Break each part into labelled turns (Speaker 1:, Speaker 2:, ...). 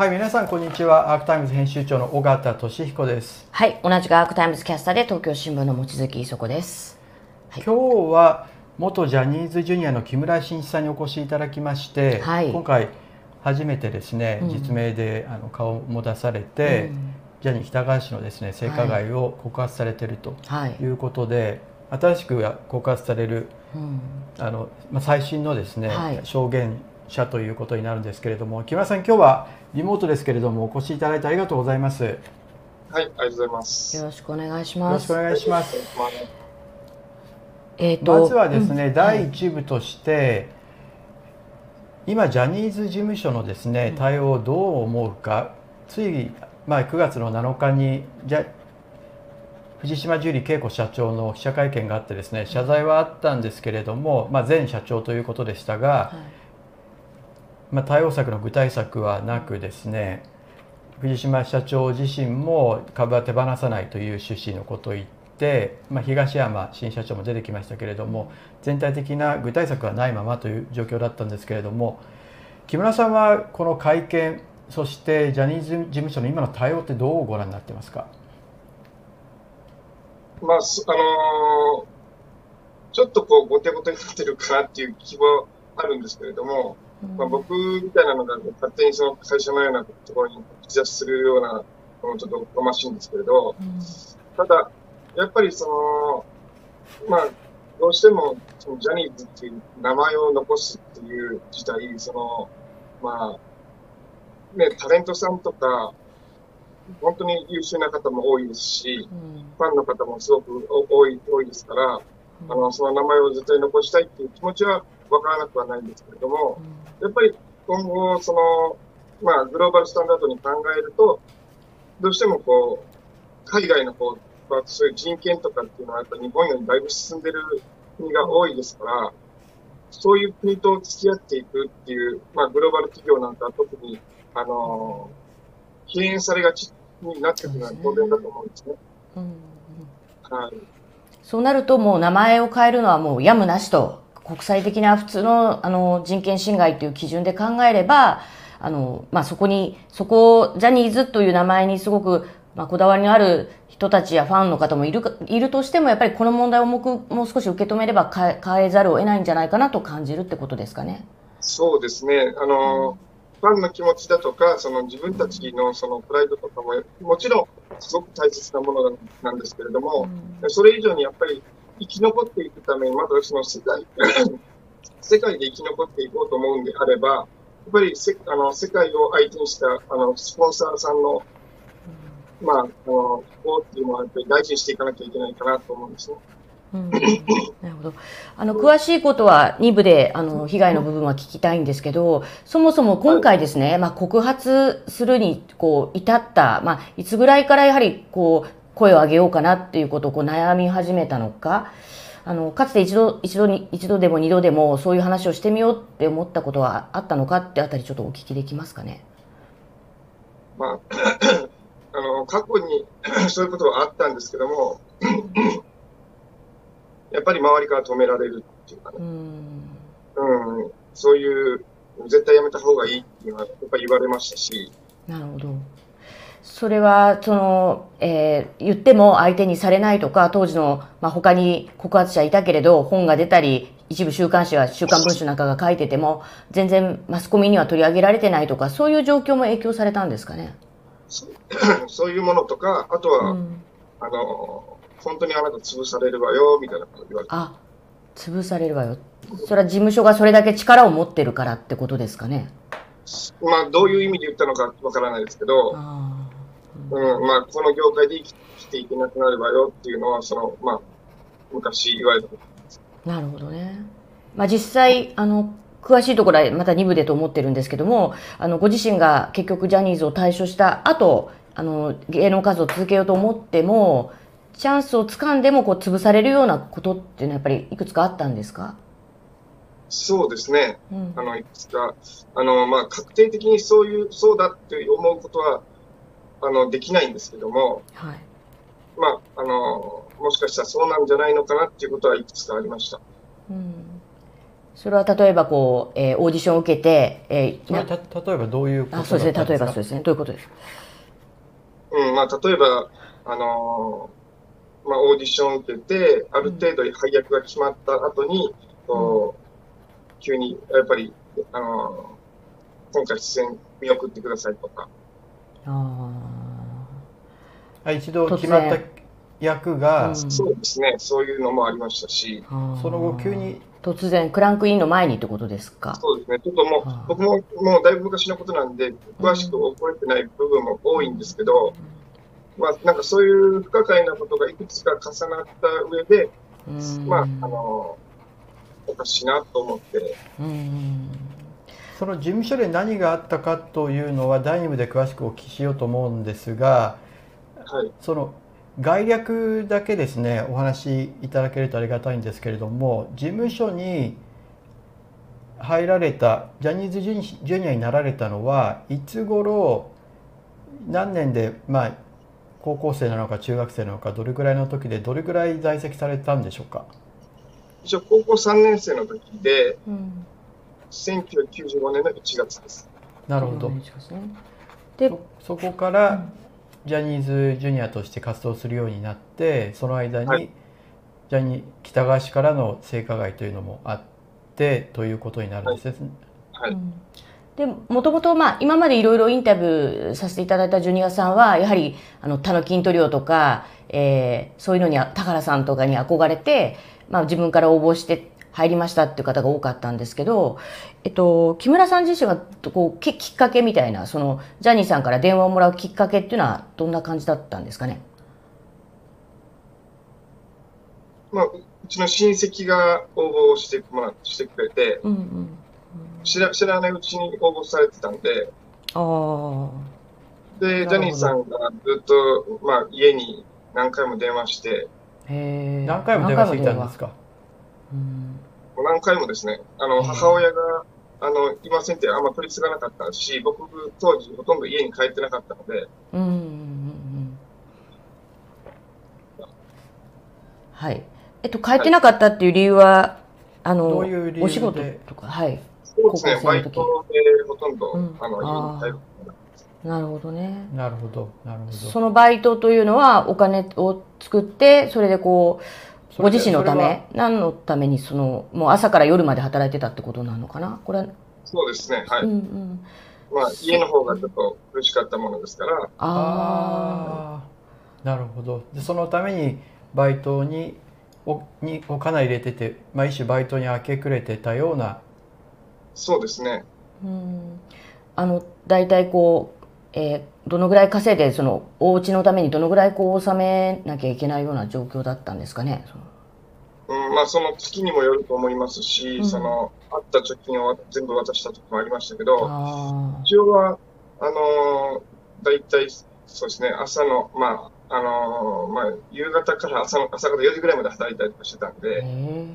Speaker 1: はい皆さんこんにちは。アークタイムズ編集長の尾形聡彦です。
Speaker 2: はい同じくアークタイムズキャスターで東京新聞の望月衣塑子です、
Speaker 1: はい、今日は元ジャニーズジュニアの木村伸一さんにお越しいただきまして、はい、今回初めてですね、うん、実名であの顔も出されて、うん、ジャニー喜多川氏のですね性加害を告発されているとい。うことで、はい、新しく告発される、うん、あのまあ、最新のですね、はい、証言者ということになるんですけれども木村さん今日はリモートですけれどもお越しいただいてありがとうございます。はい
Speaker 3: ありがとうございます。
Speaker 2: よろしくお願いします。
Speaker 1: よろしくお願いします。えーまずはですね、うん、第一部として、今ジャニーズ事務所のですね対応をどう思うか、つい、まあ、9月の7日にじゃ藤島ジュリー恵子社長の記者会見があってですね謝罪はあったんですけれども、まあ、前社長ということでしたが、はいまあ、対応策の具体策はなくですね藤島社長自身も株は手放さないという趣旨のことを言って、まあ、東山新社長も出てきましたけれども全体的な具体策はないままという状況だったんですけれども木村さんはこの会見そしてジャニーズ事務所の今の対応ってどうご覧になってますか、
Speaker 3: まああのー、ちょっとこう後手後手になってるかなっていう気はあるんですけれども、まあ、僕みたいなのが勝手にその会社のようなところに口出しするようなのもちょっとおかましいんですけれど、うん、ただ、やっぱりその、まあ、どうしてもそのジャニーズっていう名前を残すっていう自体、その、まあ、ね、タレントさんとか、本当に優秀な方も多いですし、うん、ファンの方もすごく多い多いですから、うん、あのその名前を絶対残したいっていう気持ちはわからなくはないんですけれども、やっぱり今後、その、まあ、グローバルスタンダードに考えると、どうしてもこう、海外の方はそういう人権とかっていうのはやっぱ日本よりだいぶ進んでる国が多いですから、そういう国と付き合っていくっていう、まあ、グローバル企業なんかは特に、あのー、敬遠されがちになってくるのは当然だと思うんですね。
Speaker 2: はい。そうなるともう名前を変えるのはもうやむなしと国際的な普通のあの人権侵害という基準で考えれば、あの、まあ、そこに、そこ、ジャニーズという名前にすごく、まあ、こだわりのある人たちやファンの方もいるいるとしても、やっぱりこの問題をもう少し受け止めれば変え変えざるを得ないんじゃないかなと感じるってことですかね。
Speaker 3: そうですね。あの、うん、ファンの気持ちだとか、その自分たちのそのプライドとかも、もちろんすごく大切なものなんですけれども、うん、それ以上にやっぱり生き残っていくために、まずその世界、世界で生き残っていこうと思うんであれば、やっぱりせあの世界を相手にしたあのスポンサーさんの、まあ、あの、気候っていうのはやっぱり大事にしていかなきゃいけないかなと思うんですね。うん、なる
Speaker 2: ほど。あの、詳しいことは2部で、あの、被害の部分は聞きたいんですけど、そもそも今回ですね、まあ、告発するに、こう、至った、まあ、いつぐらいからやはり、こう、声を上げようかなっていうことをこう悩み始めたのか、あの、かつて一度、一度に、一度でも二度でもそういう話をしてみようって思ったことはあったのかってあたりちょっとお聞きできますかね？
Speaker 3: まあ、あの、過去に そういうことはあったんですけども、やっぱり周りから止められるっていうかね。うん,、うん。そういう、絶対やめた方がいいっていうのはやっぱり言われましたし。
Speaker 2: なるほど。それは、その、えー、言っても相手にされないとか、当時の、まあ、他に告発者いたけれど、本が出たり、一部週刊誌は週刊文春なんかが書いてても、全然マスコミには取り上げられてないとか、そういう状況も影響されたんですかね？
Speaker 3: そういうものとか、あとは、うん、あの、本当にあなた潰されるわよ、みたいなこと言われて。あ、
Speaker 2: 潰されるわよ。それは事務所がそれだけ力を持ってるからってことですかね？
Speaker 3: まあ、どういう意味で言ったのかわからないですけど、うん、まあ、この業界で生きていけなくなるわよっていうのは、その、まあ、昔言われた。
Speaker 2: なるほどね。まあ、実際、あの、詳しいところはまた2部でと思ってるんですけども、あの、ご自身が結局ジャニーズを退所した後、あの、芸能活動を続けようと思っても、チャンスをつかんでもこう潰されるようなことっていうのはやっぱりいくつかあったんですか？
Speaker 3: そうですね。うん、あの、いくつか、あの、まあ、確定的にそういう、そうだって思うことはあの、できないんですけども、はい。まあ、あの、もしかしたらそうなんじゃないのかなっていうことはいくつかありました。うん。
Speaker 2: それは例えばこう、えー、オーディションを受けて、え
Speaker 1: ー、それた例えばどういうこと
Speaker 2: あそうですね例えばそうですねどういうことですか？
Speaker 3: うんまあ例えばあのー、まあオーディションを受けてある程度配役が決まった後に、うん、こう急にやっぱりあのー、今回出演見送ってくださいとか
Speaker 2: あ
Speaker 1: あ一度決まった役が、
Speaker 3: うん、そうですね。そういうのもありましたし。
Speaker 1: その後急に。
Speaker 2: 突然クランクインの前にってことですか？
Speaker 3: そうですね。ちょっともう僕ももうだいぶ昔のことなんで詳しく覚えてない部分も多いんですけど、まあなんかそういう不可解なことがいくつか重なった上で、まああのおかしいなと思って。
Speaker 1: その事務所で何があったかというのは第2部で詳しくお聞きしようと思うんですが、
Speaker 3: はい、
Speaker 1: その概略だけですねお話しいただけるとありがたいんですけれども事務所に入られたジャニーズジュニアになられたのはいつ頃何年でまあ高校生なのか中学生なのかどれぐらいの時でどれぐらい在籍されたんでしょうか？
Speaker 3: 一応高校3年生の時で、うん、1995年の1月です。
Speaker 1: なるほど。でそこから、ジャニーズジュニアとして活動するようになってその間に、はい、ジャニー北川氏からの性加害というのもあってということになるんですね。
Speaker 3: はい、はい
Speaker 2: でもともと、まあ、今までいろいろインタビューさせていただいたジュニアさんはやはりあのタノキントリオとか、えー、そういうのに田原さんとかに憧れて、まあ、自分から応募して入りましたっていう方が多かったんですけど、えっと、木村さん自身がこうきっかけみたいなそのジャニーさんから電話をもらうきっかけっていうのはどんな感じだったんですかね、
Speaker 3: まあ、うちの親戚が応募してもらしてくれて、
Speaker 2: うんうん
Speaker 3: 知ら知らないうちに応募されてたんで。
Speaker 2: あ
Speaker 3: でジャニーさんがずっと、まあ、家に何回も電話して。
Speaker 1: 何回も電話していたんですか？
Speaker 3: 何回もですね、あの、母親が、あの、いませんってあんま取り継がなかったし、僕、当時ほとんど家に帰ってなかったので。
Speaker 2: うんうんうん、はい。えっと、帰ってなかったっていう理由は、はい、あの、お仕事とか、はい。
Speaker 3: そうですね、バイトでほとんど、うん、あの、家に帰る
Speaker 2: なるほどね。
Speaker 1: なるほど、なるほど。
Speaker 2: そのバイトというのは、お金を作って、それでこう、ご自身のため？何のためにそのもう朝から夜まで働いてたってことなのかな？これ。
Speaker 3: そうですねはい、
Speaker 2: うんうん。
Speaker 3: まあ、家の方がちょっと苦しかったものですから。あ
Speaker 1: あなるほど。でそのためにバイトにおにお金入れてて、まあ、一種バイトに明け暮れてたような。
Speaker 3: そうですね。
Speaker 2: うん。あの大体こう、えー、どのぐらい稼いでそのお家のためにどのぐらいこう納めなきゃいけないような状況だったんですかね？
Speaker 3: うんまあ、その月にもよると思いますし、うん、そのあった貯金を全部渡した時もありましたけど、一応は、あのー、大体そうですね、朝の、まあ、あのー、まあ、夕方から朝の朝方4時ぐらいまで働いたりとかしてたんで、
Speaker 2: え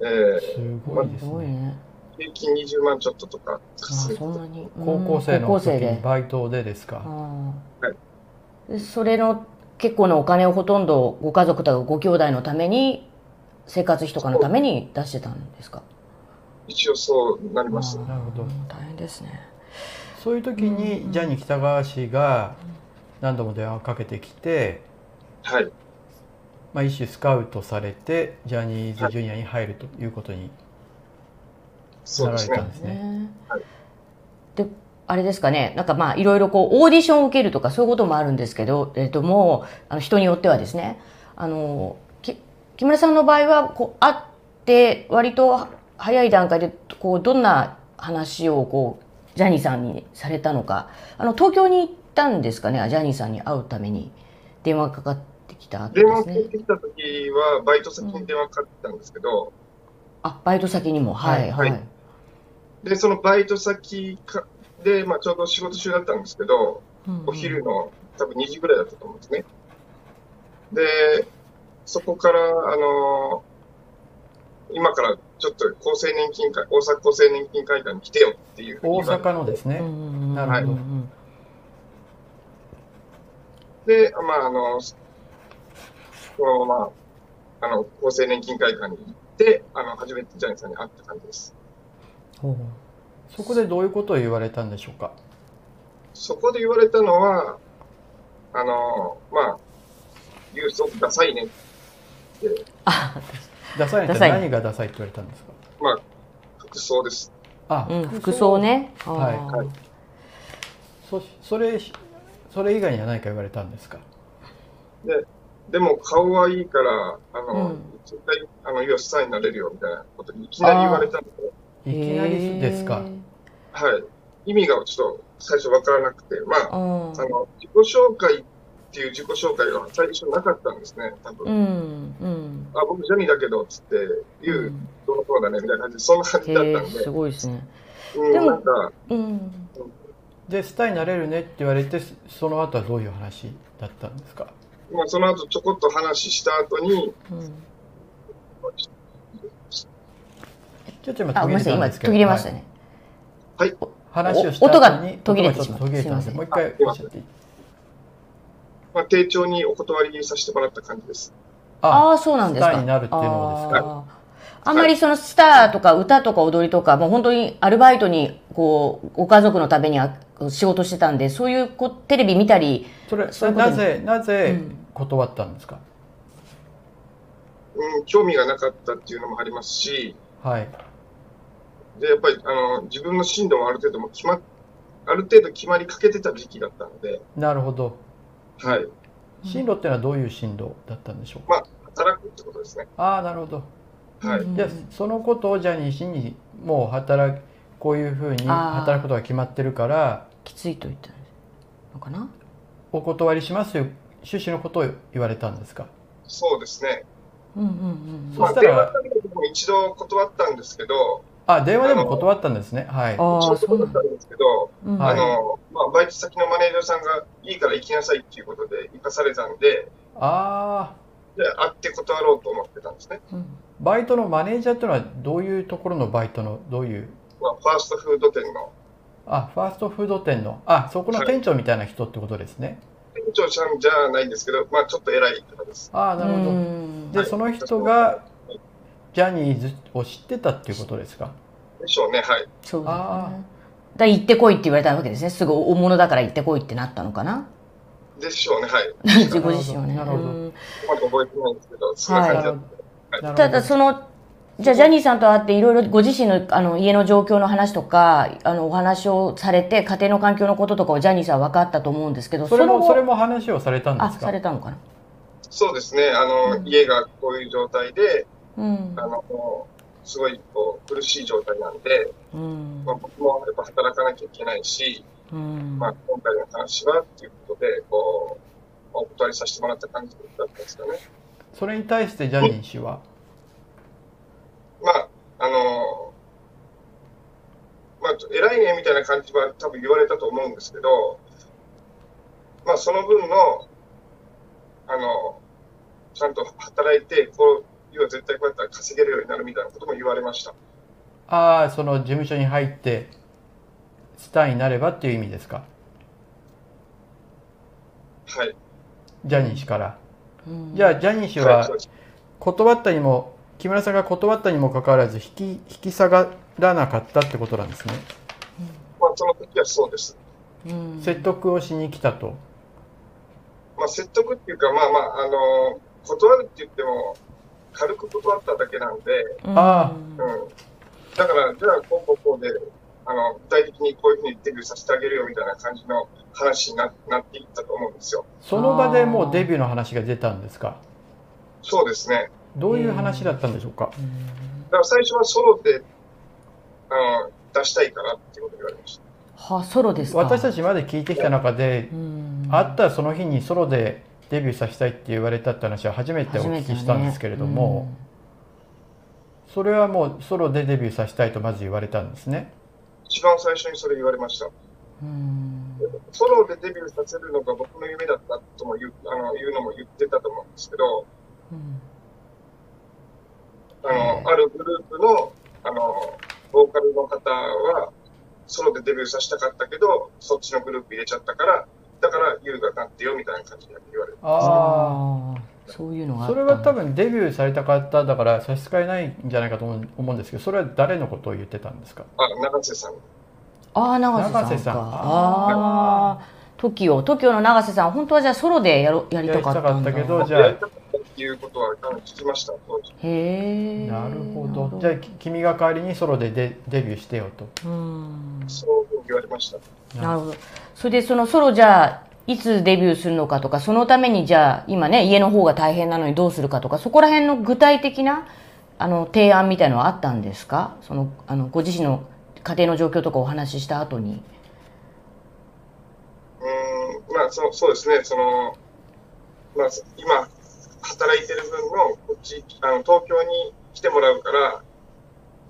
Speaker 1: ー、えー、すごいね。
Speaker 3: 平均20万ちょっととか。
Speaker 2: そんなに？
Speaker 1: 高校生の時バイトでですか、
Speaker 3: はい、
Speaker 2: それの結構なお金をほとんどご家族とかご兄弟のために生活費とかのために出してたんですか？
Speaker 3: 一応そうなります。
Speaker 1: なるほど。
Speaker 2: 大変ですね。
Speaker 1: そういう時に、ジャニー喜多川氏が何度も電話をかけてきて、
Speaker 3: はい。
Speaker 1: まあ、一種スカウトされてジャニーズジュニアに入るということになられたんですね。
Speaker 2: であれですかね。なんかまあいろいろこうオーディションを受けるとかそういうこともあるんですけど、えっと、もあの人によってはですね。あの木村さんの場合はこう会って割と早い段階でこうどんな話をこうジャニーさんにされたのか。あの東京に行ったんですかね。ジャニーさんに会うために。電話かかってきた、
Speaker 3: ね、電話かかってきた時はバイト先に電話かかってきたんですけど、うん、
Speaker 2: あバイト先にも。はい、はい、はい、
Speaker 3: でそのバイト先かで、まあ、ちょうど仕事中だったんですけど、うんうん、お昼の多分2時ぐらいだったと思うんですねでそこから、あのー、今からちょっと厚生年金会、大阪厚生年金会館に来てよっていう
Speaker 1: 大阪のですね。なるほど。
Speaker 3: で、まあ、あの、このまま、あの、厚生年金会館に行って、あの、初めてジャニーさんに会った感じです。
Speaker 1: そこでどういうことを言われたんでしょうか？
Speaker 3: そこで言われたのは、あの、まあ、ユースオブダサいねって、
Speaker 2: あ、
Speaker 1: ダサいって何がダサいって言われたんですか？
Speaker 3: まあ、服装です。
Speaker 1: あ、
Speaker 2: うん、服装ね。
Speaker 1: はい。
Speaker 3: はい。
Speaker 1: そそれそれ以外には何か言われたんですか？
Speaker 3: で、でも顔はいいから、あの、
Speaker 2: うん。
Speaker 3: 絶対、あの、ユースターになれるよみたいなことにいきなり言われたので、
Speaker 1: いきなりですか？
Speaker 3: はい。意味がちょっと最初わからなくて、まあ、
Speaker 2: うん。
Speaker 3: あの、自己紹介っていう自己紹介が最初なかったんですね、多分。
Speaker 2: うんうん。
Speaker 3: あ、僕ジャニーだけど、つって、言う、
Speaker 2: うん。
Speaker 3: どうのだね、みたいな感じで、そんな感じだったんで、
Speaker 2: すごいですね。
Speaker 3: うん、
Speaker 2: でも
Speaker 3: なんか、
Speaker 2: うん。
Speaker 1: でスターになれるねって言われてそその後はどういう話だったんですか？
Speaker 3: まあ、その後ちょこっと話した後に、
Speaker 2: うん
Speaker 1: ちょっと今途切れたんですけど
Speaker 2: 途切れましたね。
Speaker 3: はい、
Speaker 1: 話をした
Speaker 2: 音が途切れてしま
Speaker 1: った。す
Speaker 2: すいません
Speaker 1: もう一回おっしゃっていい
Speaker 3: まあ、丁重にお断りさせてもらった感じです。
Speaker 2: ああ、そうなんですか。
Speaker 1: スターになるっていうのをですか？
Speaker 2: あんまりそのスターとか歌とか踊りとか、もう本当にアルバイトに、こう、ご家族のためにあ仕事してたんで、そういうこうテレビ見たり、
Speaker 1: それそれなぜなぜ
Speaker 2: うん。
Speaker 1: 断ったんですか、
Speaker 3: うん、興味がなかったっていうのもありますし、
Speaker 1: はい
Speaker 3: で、やっぱり、あの、自分の進路もある程度も決まっ、ある程度決まりかけてた時期だったので、
Speaker 1: なるほど
Speaker 3: はい。
Speaker 1: 進路っていうのはどういう進路だったんでしょうか、
Speaker 3: まあ、働くってことですね。
Speaker 1: ああなるほど
Speaker 3: はい。
Speaker 2: うん
Speaker 1: じゃあそのことをジャニー氏にもう働くこういうふうに働くことが決まってるから
Speaker 2: きついと言ったのかな？
Speaker 1: お断りしますという趣旨のことを言われたんですか？
Speaker 3: そうですね。
Speaker 2: うんうんうん。
Speaker 3: まあ、
Speaker 1: そしたら
Speaker 3: 電話かけても一度断ったんですけど、
Speaker 1: あ電話でも断ったんですね。はい。
Speaker 2: ああ、そうなんだ。
Speaker 3: 断ったんですけど、あの、まあ、バイト先のマネージャーさんがいいから行きなさいっていうことで行かされたんで、
Speaker 1: ああ
Speaker 3: で、会って断ろうと思ってたんですね。
Speaker 2: うん。
Speaker 1: バイトのマネージャーっていうのはどういうところのバイトのどういう？
Speaker 3: まあ、ファーストフード店の。
Speaker 1: あファーストフード店の。あそこの店長みたいな人ってことですね、
Speaker 3: 店長さんじゃないんですけど、まあ、ちょっと偉い方です。
Speaker 1: ああなるほど、
Speaker 2: うん。
Speaker 1: でその人がジャニーズを知ってたっていうことですか？
Speaker 3: でしょうね、はい。
Speaker 2: そうだね。だ行ってこいって言われたわけですね。すぐ大物だから行ってこいってなったのかな？
Speaker 3: でしょうね、はい。
Speaker 2: 自己自身をね。
Speaker 1: なるほど
Speaker 3: 覚えてないんですけど、そんな感じだった。
Speaker 1: なるほど
Speaker 2: ただそのじゃあジャニーさんと会っていろいろご自身のあの家の状況の話とかあのお話をされて家庭の環境のこととかをジャニーさんは分かったと思うんですけど
Speaker 1: それもそれも話をされたんで
Speaker 2: あ
Speaker 1: すか？
Speaker 2: されたのかな？
Speaker 3: そうですね、あの、
Speaker 2: うん
Speaker 3: 家がこういう状態で、
Speaker 2: うん。
Speaker 3: あの、すごいこう苦しい状態なんで、
Speaker 2: うん。
Speaker 3: まあ、僕もやっぱ働かなきゃいけないし、
Speaker 2: うん。
Speaker 3: まあ、今回の話はっていうことで、こう、お断りさせてもらった感じだったんですかね。
Speaker 1: それに対してジャニー氏は？
Speaker 3: まあ、あの、まあ、偉いねみたいな感じは多分言われたと思うんですけど、まあ、その分の、あの、ちゃんと働いて、こう、要は絶対こうやったら稼げるようになるみたいなことも言われました。
Speaker 1: ああその事務所に入ってスターになればっていう意味ですか？
Speaker 3: はい。
Speaker 1: ジャニー氏から。
Speaker 2: うん。
Speaker 1: じゃあジャニー氏
Speaker 3: は
Speaker 1: 断ったにも木村さんが断ったにもかかわらず引き引き下がらなかったってことなんですね。
Speaker 3: まあ、その時はそうです。
Speaker 2: うん。
Speaker 1: 説得をしに来たと。
Speaker 3: まあ、説得っていうか、まあまあ、あの、断るって言っても、軽く断っただけなんで、
Speaker 1: あ
Speaker 3: うん。だから、じゃあ、こうこうこうで、あの、具体的にこういうふうにデビューさせてあげるよみたいな感じの話にななっていったと思うんですよ。
Speaker 1: その場でもうデビューの話が出たんですか？
Speaker 3: そうですね。
Speaker 1: どういう話だったんでしょうか？
Speaker 3: だから最初はソロで、あの、出したいからっていうことを言われました。
Speaker 2: はソロですか？
Speaker 1: 私たちまで聞いてきた中で
Speaker 2: うん
Speaker 1: 会ったその日にソロでデビューさせたいって言われたって話は初めてお聞きしたんですけれども、それはもうソロでデビューさせたいとまず言われたんですね。
Speaker 3: 一番最初にそれ言われました。
Speaker 2: うん。
Speaker 3: ソロでデビューさせるのが僕の夢だったとも言うあの言うのも言ってたと思うんですけど、
Speaker 2: うん。
Speaker 3: あの、あるグループの、あの、ボーカルの方は、ソロでデビューさせたかったけど、そっちのグループ入れちゃったから、だから、優がなってよみたいな感じで言われる。
Speaker 1: ああ
Speaker 2: あそういうのが
Speaker 1: そ
Speaker 2: た
Speaker 1: れは多分デビューされた方だから差し支えないんじゃないかと思う思うんですけどそれは誰のことを言ってたんですか？
Speaker 3: あ、永瀬さん。
Speaker 2: ああ永瀬さんか。
Speaker 1: 永瀬さん
Speaker 2: ああ TOKIO TOKIO の永瀬さん本当はじゃあソロでやろやりたかったんだ。
Speaker 1: やりたかったけどじゃあ
Speaker 3: っていうことは聞きました、当時。
Speaker 2: へえ
Speaker 1: なるほど。じゃあき君が代わりにソロでデデビューしてよと。
Speaker 2: うん。
Speaker 3: そう言われました。
Speaker 2: なるほど。それでそのソロじゃあいつデビューするのかとかそのためにじゃあ今ね家の方が大変なのにどうするかとかそこら辺の具体的なあの提案みたいのはあったんですか？そのあのご自身の家庭の状況とかお話しした後に。
Speaker 3: うーん、まあ、そそうですね、その、まあ、今、働いてる分の、こっち、あの、東京に来てもらうから、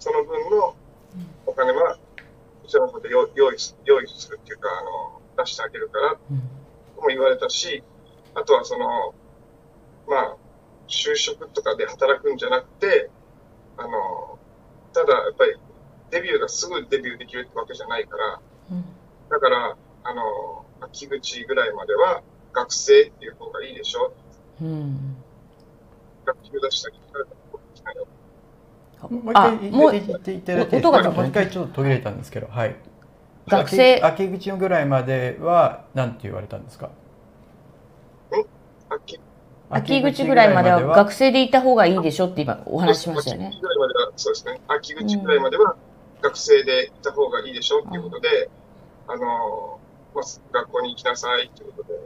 Speaker 3: その分のお金は、こちらの方で用用意す用意するっていうか、あの、出してあげるから、とも言われたし、あとはその、まあ、就職とかで働くんじゃなくて、あの、ただやっぱりデビューがすぐデビューできるってわけじゃないから、だから、あの、秋口ぐらいまでは学生っていう方がいいでしょ。
Speaker 2: うん
Speaker 3: 学級出したりとかできないよ。
Speaker 1: もう一
Speaker 2: あ
Speaker 1: 回
Speaker 2: もう
Speaker 1: 言って言って言って
Speaker 2: 音がちょっと
Speaker 1: もう一回ちょっと途切れたんですけどはい。
Speaker 2: 学生？
Speaker 1: 秋秋口ぐらいまでは何て言われたんですか？
Speaker 3: 秋
Speaker 2: 秋口ぐらいまでは学生でいた方がいいでしょって今お話ししましたよね。
Speaker 3: 秋。口ぐらいまでは、そうですね。秋口ぐらいまでは学生でいた方がいいでしょっていうことで、あの、まあ、学校に行きなさいっていうことで、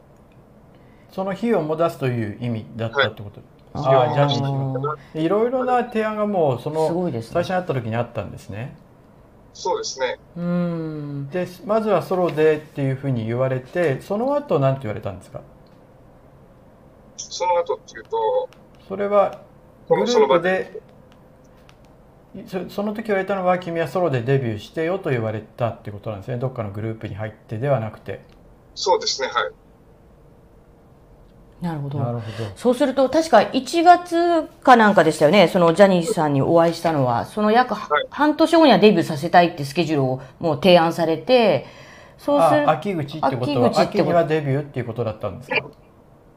Speaker 1: その費用も出すという意味だったってこと、
Speaker 2: あー
Speaker 1: あジャニーズいろいろな提案がもうそ
Speaker 2: す
Speaker 1: の
Speaker 2: ごいですね
Speaker 1: 最初。に会った時にあったんですね
Speaker 3: そうですね。
Speaker 2: うん。
Speaker 1: でまずはソロでっていうふうに言われてその後何て言われたんですか？
Speaker 3: その後っていうと、
Speaker 1: それはグル
Speaker 3: このその場
Speaker 1: ープでそその時言われたのは君はソロでデビューしてよと言われたってことなんですねどっかのグループに入ってではなくて
Speaker 3: そうですね、はい。
Speaker 2: なるほど。
Speaker 1: なるほど
Speaker 2: そうすると確か1月かなんかでしたよね。そのジャニーさんにお会いしたのは、その約は
Speaker 3: はい
Speaker 2: 半年後にはデビューさせたいってスケジュールをもう提案されて、そうする
Speaker 1: あ秋口ってことは
Speaker 2: 秋口ってこと
Speaker 1: 秋にはデビューっていうことだったんですか？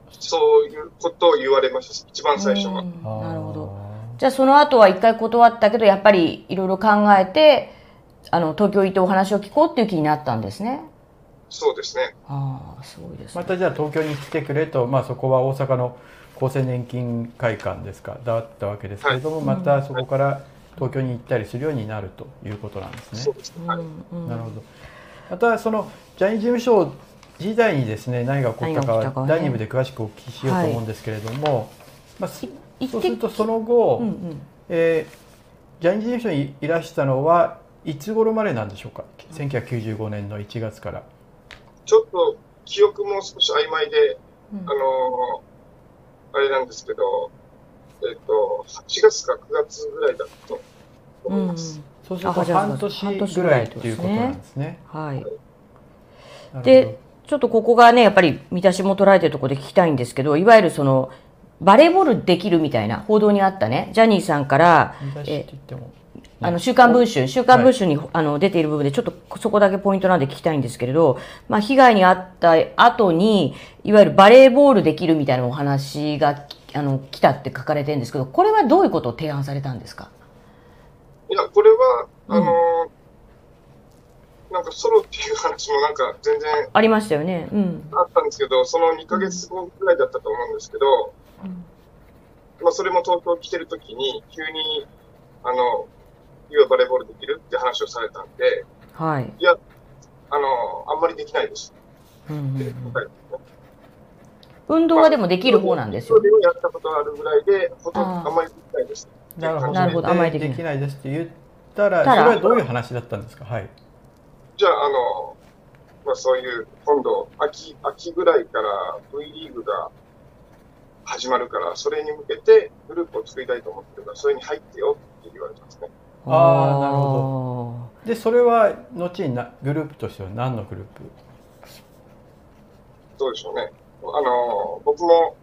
Speaker 3: そういうことを言われました、一番最初は。
Speaker 2: うんなるほど。じゃあその後は一回断ったけど、やっぱりいろいろ考えて、あの、東京行ってお話を聞こうっていう気になったんですね。
Speaker 3: そうですね。
Speaker 2: ああ、すごいですね。
Speaker 1: またじゃあ東京に来てくれと、まあ、そこは大阪の厚生年金会館ですかだったわけですけれども、またそこから東京に行ったりするようになるということなんですね。
Speaker 3: そうですね。はい。
Speaker 1: なるほどまたそのジャニーズ事務所時代にですね何が起こったか
Speaker 2: は
Speaker 1: 第2部で詳しくお聞きしようと思うんですけれども、まあ、そ
Speaker 2: い
Speaker 1: そうするとその後、
Speaker 2: うんうん
Speaker 1: えージャニーズ事務所にいらしたのはいつ頃までなんでしょうか？1995年の1月から。
Speaker 3: ちょっと記憶も少し曖昧で、
Speaker 2: うん
Speaker 3: あのーあれなんですけど、えっ、と、8月か9月ぐらいだったと思います。
Speaker 1: そうすると半年ぐらいっていうことなんですね。
Speaker 2: はい。でちょっとここがね、やっぱり見出しも捉えてるところで聞きたいんですけど、いわゆるその、バレーボールできるみたいな報道にあったね、ジャニーさんから、
Speaker 1: 見出しって言っても、
Speaker 2: あの、週刊文春、週刊文春に、あの出ている部分で、ちょっとそこだけポイントなんで聞きたいんですけれど、まあ、被害に遭った後に、いわゆるバレーボールできるみたいなお話が、あの、来たって書かれてるんですけど、これはどういうことを提案されたんですか？
Speaker 3: いや、これは、
Speaker 2: うん。
Speaker 3: あのーなんかソロっていう話もなんか全然
Speaker 2: ありましたよね。うん。
Speaker 3: あったんですけど、その2ヶ月後ぐらいだったと思うんですけど、まあ、それも東京来てる時に、急に、あの、いわバレーボールできるって話をされたんで、
Speaker 2: はい。
Speaker 3: いや、あの、あんまりできないです。
Speaker 2: うん運動はでもできる方なんですよ。
Speaker 3: そ。れをやったことがあるぐらいで、ほとんど
Speaker 2: あ
Speaker 3: んまりできないです。
Speaker 1: なるほど。
Speaker 2: なるほど。あんまりできない。
Speaker 1: ですって言ったら
Speaker 2: たら
Speaker 1: それはどういう話だったんですか？はい。
Speaker 3: じゃあ、あの、まあ、そういう、今度、秋、秋ぐらいから V リーグが始まるから、それに向けてグループを作りたいと思ってるから、それに入ってよって言われたんですね。
Speaker 1: あーなるほでそれは後になグループとしては何のグループ？
Speaker 3: どうでしょうね。あの、僕も、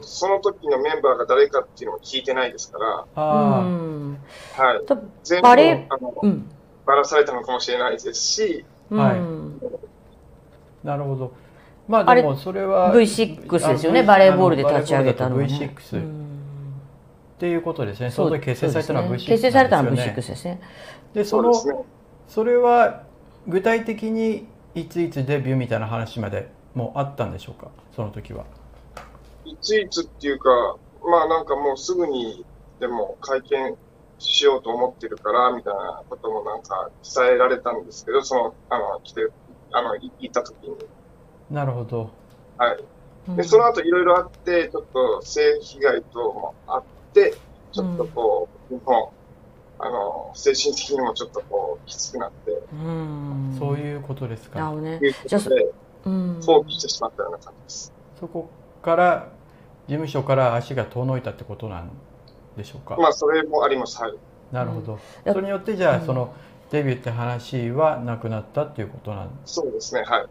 Speaker 3: その時のメンバーが誰かっていうのも聞いてないですから。はい。
Speaker 2: と
Speaker 3: 全部
Speaker 2: バレ
Speaker 3: あの
Speaker 2: うん。
Speaker 3: ばらされたのかもしれないですし、
Speaker 1: はい。
Speaker 2: うん。
Speaker 1: なるほど。まあでもそれは
Speaker 2: V6 ですよね。バレーボールで立ち上げたのは、ね、
Speaker 1: V6、っていうことですね。その時結成されたのは V6 です、ね、
Speaker 2: 結成されたのは V6 ですね。
Speaker 1: でそのそれは具体的にいついつデビューみたいな話までもうあったんでしょうか？その時は。い
Speaker 3: ついつっていうかまあなんかもうすぐにでも会見しようと思ってるからみたいなこともなんか伝えられたんですけどそのあの来てあの行った時に。
Speaker 1: なるほど。
Speaker 3: はい。でその後いろいろあってちょっと性被害等もあってちょっとこう、日本あの精神的にもちょっとこうきつくなって、う
Speaker 1: ん、そういうことですか。
Speaker 3: なるね。いうことで、放棄してしまったような感じです。
Speaker 1: そこから事務所から足が遠のいたってことなんでしょうか。
Speaker 3: まあそれもあります。はい。
Speaker 1: なるほど。それによってじゃあ、そのデビューって話はなくなったっていうことなん
Speaker 3: そうですね。はい。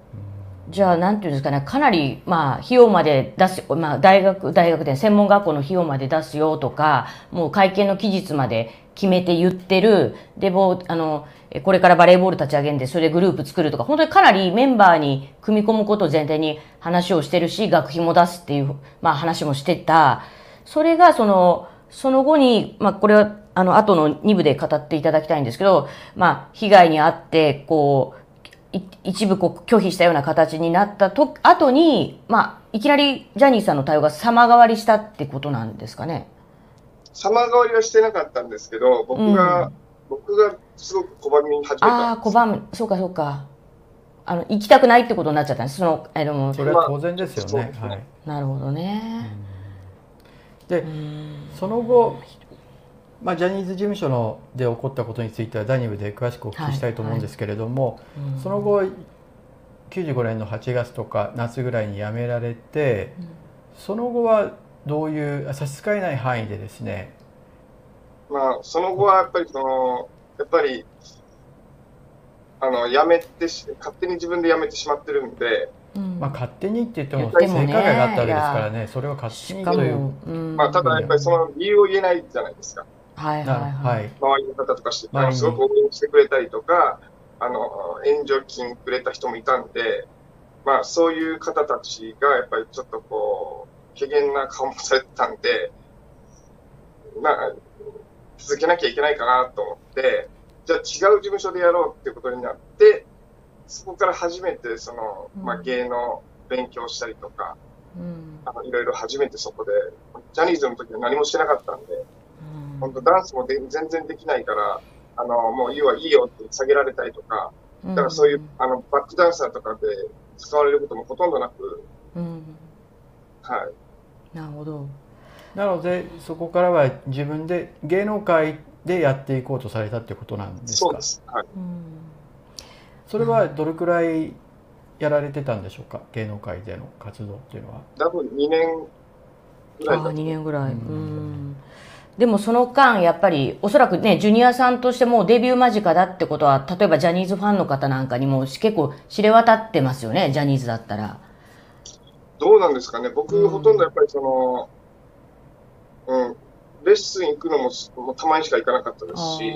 Speaker 2: じゃあ、なんていうんですかね、かなり、まあ、費用まで出す、まあ、大学、大学で専門学校の費用まで出すよとか、もう会見の期日まで決めて言ってる、でも、あの、これからバレーボール立ち上げんで、それでグループ作るとか、本当にかなりメンバーに組み込むことを前提に話をしてるし、学費も出すっていう、まあ話もしてた。それが、その、その後に、まあこれは、あの、後の2部で語っていただきたいんですけど、まあ、被害に遭って、こう、一部こう拒否したような形になったと、後に、まあ、いきなりジャニーさんの対応が様変わりしたってことなんですかね？
Speaker 3: 様変わりはしてなかったんですけど、僕が、うん、僕がすごく拒み始めたあ
Speaker 2: あ、拒む、そうかそうか。あの、行きたくないってことになっちゃったんです。その、あの、
Speaker 1: それは当然ですよね。はい。
Speaker 2: なるほどね。
Speaker 1: で、その後、まあ、ジャニーズ事務所ので起こったことについてはダニブで詳しくお聞きしたいと思うんですけれども、はいはい、その後95年の8月とか夏ぐらいに辞められて、うん、その後はどういう差し支えない範囲でですね
Speaker 3: まあその後はやっぱりそのやっぱりあの辞めてし勝手に自分で辞めてしまってるんで、
Speaker 1: うん、まあ勝手にって言っても性加害があったわけですからねそれは勝手にという、
Speaker 3: うん、まあただやっぱりその理由を言えないじゃないですか。
Speaker 2: はいはいはい、
Speaker 3: 周りの方とかして、すごく応援してくれたりとかあの援助金くれた人もいたんで、まあ、そういう方たちがやっぱりちょっとこう軽減な顔もされてたんで、まあ、続けなきゃいけないかなと思って、じゃあ違う事務所でやろうっていうことになって、そこから初めてその、まあ、芸能勉強したりとか、うん、あのいろいろ初めてそこで、ジャニーズの時は何もしてなかったんで、うん、本当ダンスもで全然できないから、あの、もういいわ、いいよって下げられたりとか、だからそういう、あの、バックダンサーとかで使われることもほとんどなく、うん、はい。
Speaker 2: なるほど。
Speaker 1: なのでそこからは自分で芸能界でやっていこうとされたってことなんですか？
Speaker 3: そうです、はい、
Speaker 1: それはどれくらいやられてたんでしょうか？芸能界での活動っていうのは。
Speaker 3: 多分2年ぐらいあ
Speaker 2: 2年ぐらい。うんでもその間やっぱりおそらくねジュニアさんとしてもデビュー間近だってことは例えばジャニーズファンの方なんかにも結構知れ渡ってますよねジャニーズだったら。
Speaker 3: どうなんですかね、僕、ほとんどやっぱりその、うん、レッスン行くのももうたまにしか行かなかったですし、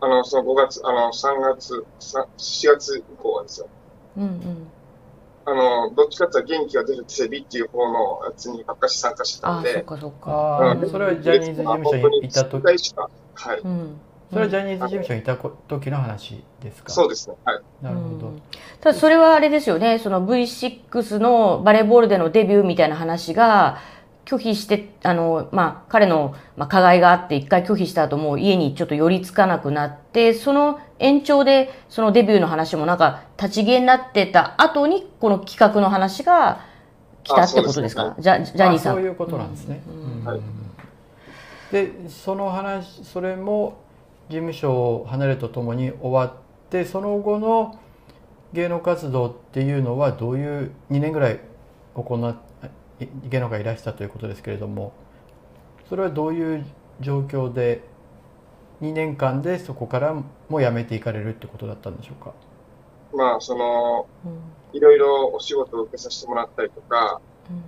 Speaker 3: あのその5月、あの3月、4月以降はですよ。うんうんあの、どっちかっていうと元気が出るテレビっていう方のやつにばっかし参加してたんで。あ、そっかそっ
Speaker 1: か。うん、それはジャニーズ事務所にいたとき。
Speaker 3: はい。うん
Speaker 1: それはジャニーズ事務所にいた時の話ですか？
Speaker 3: そうですね。はい。
Speaker 1: なるほど。
Speaker 2: ただそれはあれですよね、その V6 のバレーボールでのデビューみたいな話が、拒否して、あの、まあ、彼の、まあ、加害があって一回拒否した後もう家にちょっと寄りつかなくなって、その延長でそのデビューの話もなんか立ち消えになってた後にこの企画の話が来たってことですか、ね、ジャジャニーさん。
Speaker 1: そういうことなんですね。うん。うん、で、その話、それも事務所を離れるとともに終わってその後の芸能活動っていうのはどういう2年ぐらい行っ芸能界いらしたということですけれどもそれはどういう状況で2年間でそこからも辞めていかれるってことだったんでしょうか？
Speaker 3: まあその、いろいろお仕事を受けさせてもらったりとか、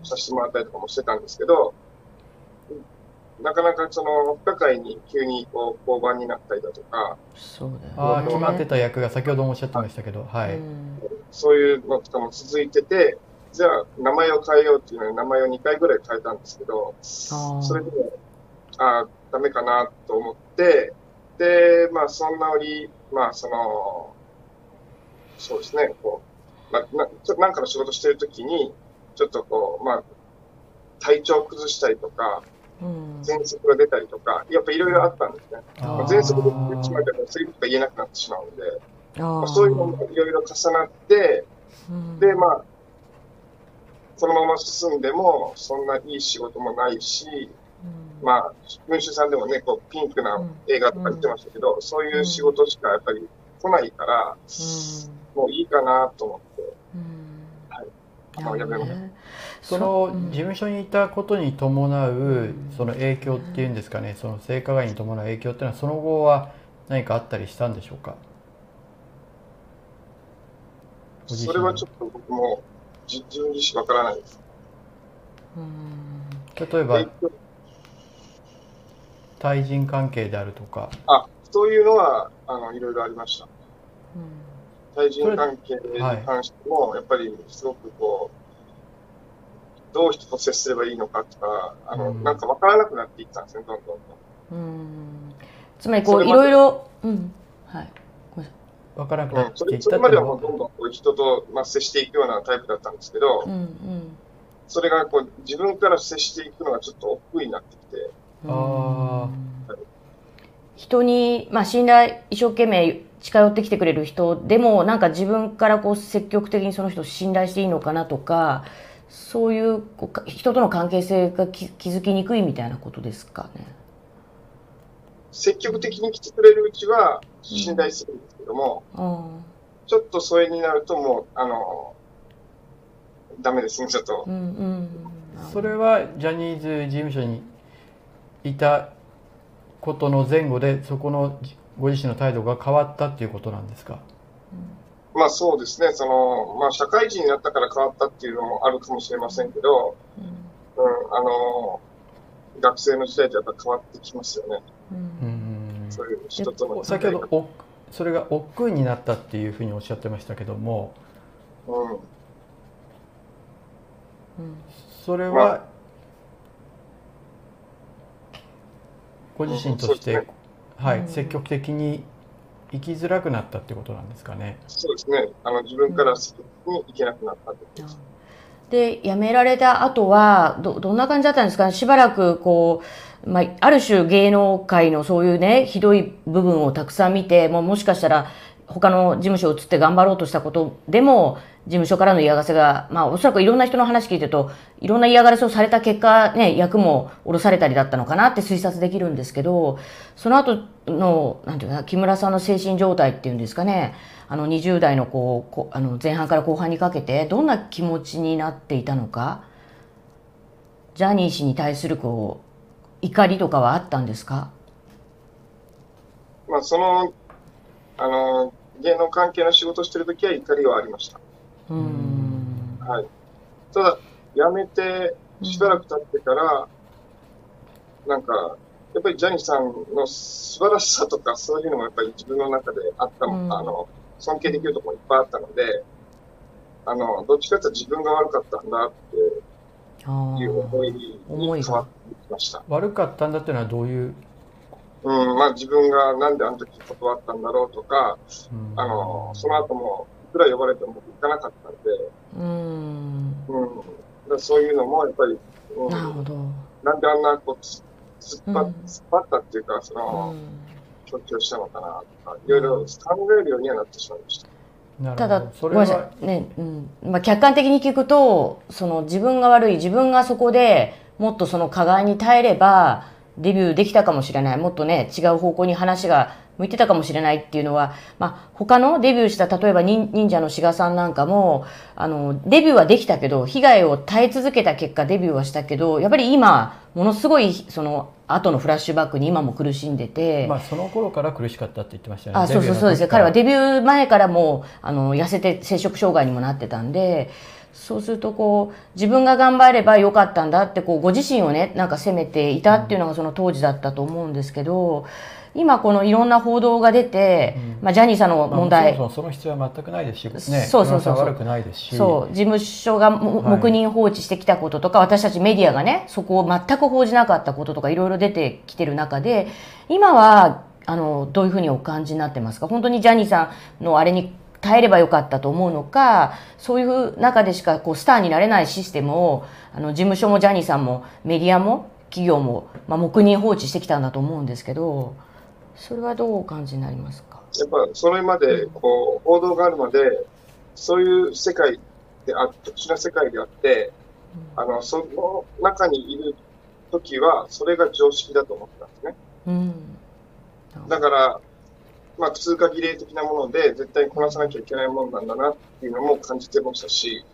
Speaker 3: させてもらったりとかもしてたんですけどなかなかその不可解に急にこう交番になったりだとか、
Speaker 2: そうだよ、ね、
Speaker 1: ああ決まってた役が先ほどもおっしゃってましたけど、はい、
Speaker 3: そういうのとかも続いてて、じゃあ名前を変えようっていうのに名前を2回ぐらい変えたんですけど、それでも、ああ、ダメかなと思って、で、まあそんな折、まあその、そうですね、こう、まあ、なちょなんかの仕事してるときに、ちょっとこう、まあ、体調を崩したりとか、喘息が出たりとか、やっぱいろいろあったんですね。まあ、喘息で言ってしまうと、セリフとか言えなくなってしまうので、まあ、そういうのもいろいろ重なって、で、まあ、そのまま進んでも、そんないい仕事もないし、まあ、文春さんでもね、こう、ピンクな映画とか言ってましたけど、そういう仕事しかやっぱり来ないから、もういいかなと思って、はい。まあ、やめました。
Speaker 1: その事務所にいたことに伴うその影響っていうんですかねその性加害に伴う影響っていうのはその後は何かあったりしたんでしょうか？
Speaker 3: それはちょっと僕も自分自身わからないです。
Speaker 1: 例えば対人関係であるとか
Speaker 3: あそういうのはあのいろいろありました。対人関係に関しても、やっぱりすごくこうどう人と接すればいいのかとか、あの、うん、なんか分からなくなっていったんですね、どんどんどん。うん。
Speaker 2: つまりこう、いろいろ、うん。はい。
Speaker 1: 分からなくなっていった、
Speaker 3: それまではもうどんどんこう人と、まあ、接していくようなタイプだったんですけど、うんうん、それがこう自分から接していくのがちょっと億劫になってきて。あ
Speaker 2: 人に、まあ、信頼一生懸命近寄ってきてくれる人でもなんか自分からこう積極的にその人を信頼していいのかなとかそういうこう人との関係性が気づきにくいみたいなことですかね。
Speaker 3: 積極的に来てくれるうちは信頼する。んですけども、うん、ちょっと疎遠になるともう、あの、ダメですね、ちょっと。うんうん、
Speaker 1: それはジャニーズ事務所にいたことの前後で、そこのご自身の態度が変わったっていうことなんですか、
Speaker 3: まあそうですね、その、まあ社会人になったから変わったっていうのもあるかもしれませんけど、うん、うん、あの、学生の時代とやっぱ変わってきますよね。うん、そういう人との。
Speaker 1: 先ほどお、それが億劫になったっていうふうにおっしゃってましたけども、うん。それは、まあ、ご自身として、ね、はい、積極的に生きづらくなったってことなんですかね。
Speaker 3: そうですね。あの自分からすぐに行けなくなったってことです。
Speaker 2: で、辞められた後は、ど、どんな感じだったんですか？しばらく、こう、まあ、ある種芸能界のそういうね、ひどい部分をたくさん見て、もうもしかしたら、他の事務所を移って頑張ろうとしたことでも、事務所からの嫌がらせが、まあおそらくいろんな人の話聞いてると、いろんな嫌がらせをされた結果、ね、役も下ろされたりだったのかなって推察できるんですけど、その後の、なんていうか、木村さんの精神状態っていうんですかね、あの20代のこう、こあの前半から後半にかけて、どんな気持ちになっていたのか、ジャニー氏に対するこう、怒りとかはあったんですか？
Speaker 3: まあその、あの、芸能関係の仕事してる時は怒りはありました。はい。ただ、辞めて、しばらく経ってから、なんか、やっぱりジャニーさんの素晴らしさとか、そういうのもやっぱり自分の中であったの、うん、あの、尊敬できるところいっぱいあったので、あの、どっちかというと自分が悪かったんだっていう思いに変わってきました。
Speaker 1: 悪かったんだっていうのはどういう？
Speaker 3: うん、まあ自分がなんであの時断ったんだろうとか、うん、あの、その後もくらい呼ばれても僕行かなかったんで、うん。うん。そういうのもやっぱり、うん、なるほど。なんであんなこう突っ張,、突っ張ったっていうか、その、強調したのかなとか、いろいろ考えるようにはなってしまいました。
Speaker 2: ただ、ごめんなさい。ね、うん。まあ、客観的に聞くと、その自分が悪い、自分がそこでもっとその加害に耐えれば、デビューできたかもしれない。もっとね、違う方向に話が向いてたかもしれないっていうのは、まあ、他のデビューした例えば忍者の志賀さんなんかもあのデビューはできたけど被害を耐え続けた結果デビューはしたけどやっぱり今ものすごいその後のフラッシュバックに今も苦しんでて、
Speaker 1: まあ、その頃から苦しかったって言ってましたよね。
Speaker 2: あそうそうそうです彼はデビュー前からもうあの痩せて摂食障害にもなってたんでそうするとこう自分が頑張ればよかったんだってこうご自身をねなんか責めていたっていうのがその当時だったと思うんですけど今このいろんな報道が出て、まあ、ジャニーさんの問題、
Speaker 1: まあ、その必要は全くないですし、ね、
Speaker 2: そうそうそう。
Speaker 1: 悪くないですし。
Speaker 2: そう。事務所が黙認放置してきたこととか、はい、私たちメディアがねそこを全く報じなかったこととかいろいろ出てきてる中で今はあのどういうふうにお感じになってますか？本当にジャニーさんのあれに耐えればよかったと思うのかそういう中でしかこうスターになれないシステムをあの事務所もジャニーさんもメディアも企業も、まあ、黙認放置してきたんだと思うんですけどそれはどうお感じになりますか？
Speaker 3: やっぱそれまでこう報道があるのでそういう世界であ特殊な世界であって、うん、あのその中にいる時はそれが常識だと思ったんですね。うん、だからまあ、通過儀礼的なもので、絶対こなさなきゃいけないものなんだなっていうのも感じてましたし、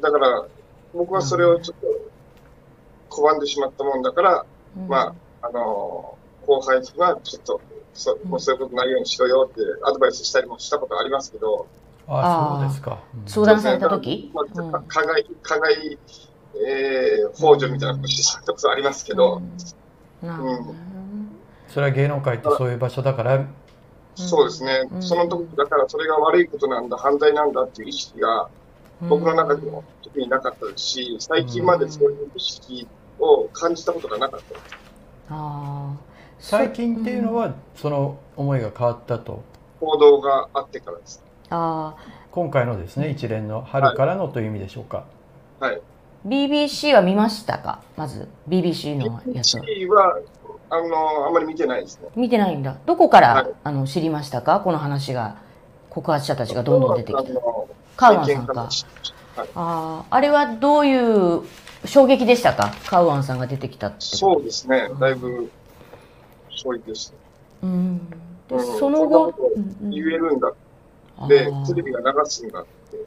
Speaker 3: だから、僕はそれをちょっと拒んでしまったもんだから、まあ、あの、後輩がちょっと、そもうそういうことないようにしろよってアドバイスしたりもしたことありますけど、
Speaker 1: ああ、そうですか。
Speaker 2: 相談された時、
Speaker 3: まあ、加害、加害、えー、幇助みたいなことしたことありますけど、
Speaker 2: うん、うん。
Speaker 1: それは芸能界ってそういう場所だから。
Speaker 3: そうですね、うん、その時だからそれが悪いことなんだ、犯罪なんだっていう意識が僕の中でも特になかったですし、最近までそういう意識を感じたことがなかった。です。
Speaker 1: あ最近っていうのは、その思いが変わったと
Speaker 3: 報道があってからです。
Speaker 1: あ今回のですね一連の春からのという意味でしょうか。
Speaker 3: はい、
Speaker 2: BBC は見ましたか？まず BBC のやつ
Speaker 3: は。BBC はあのあんまり見てないですね。
Speaker 2: 見てないんだ。どこから、はい、あの知りましたか？この話が告発者たちがどんどん出てきた。カウアンさんか。はい、ああれはどういう衝撃でしたか？カウアンさんが出てきた
Speaker 3: そうですね。だいぶ衝撃でした。うん。
Speaker 2: で、その後
Speaker 3: 言えるんだ。でテレビが流すんだって。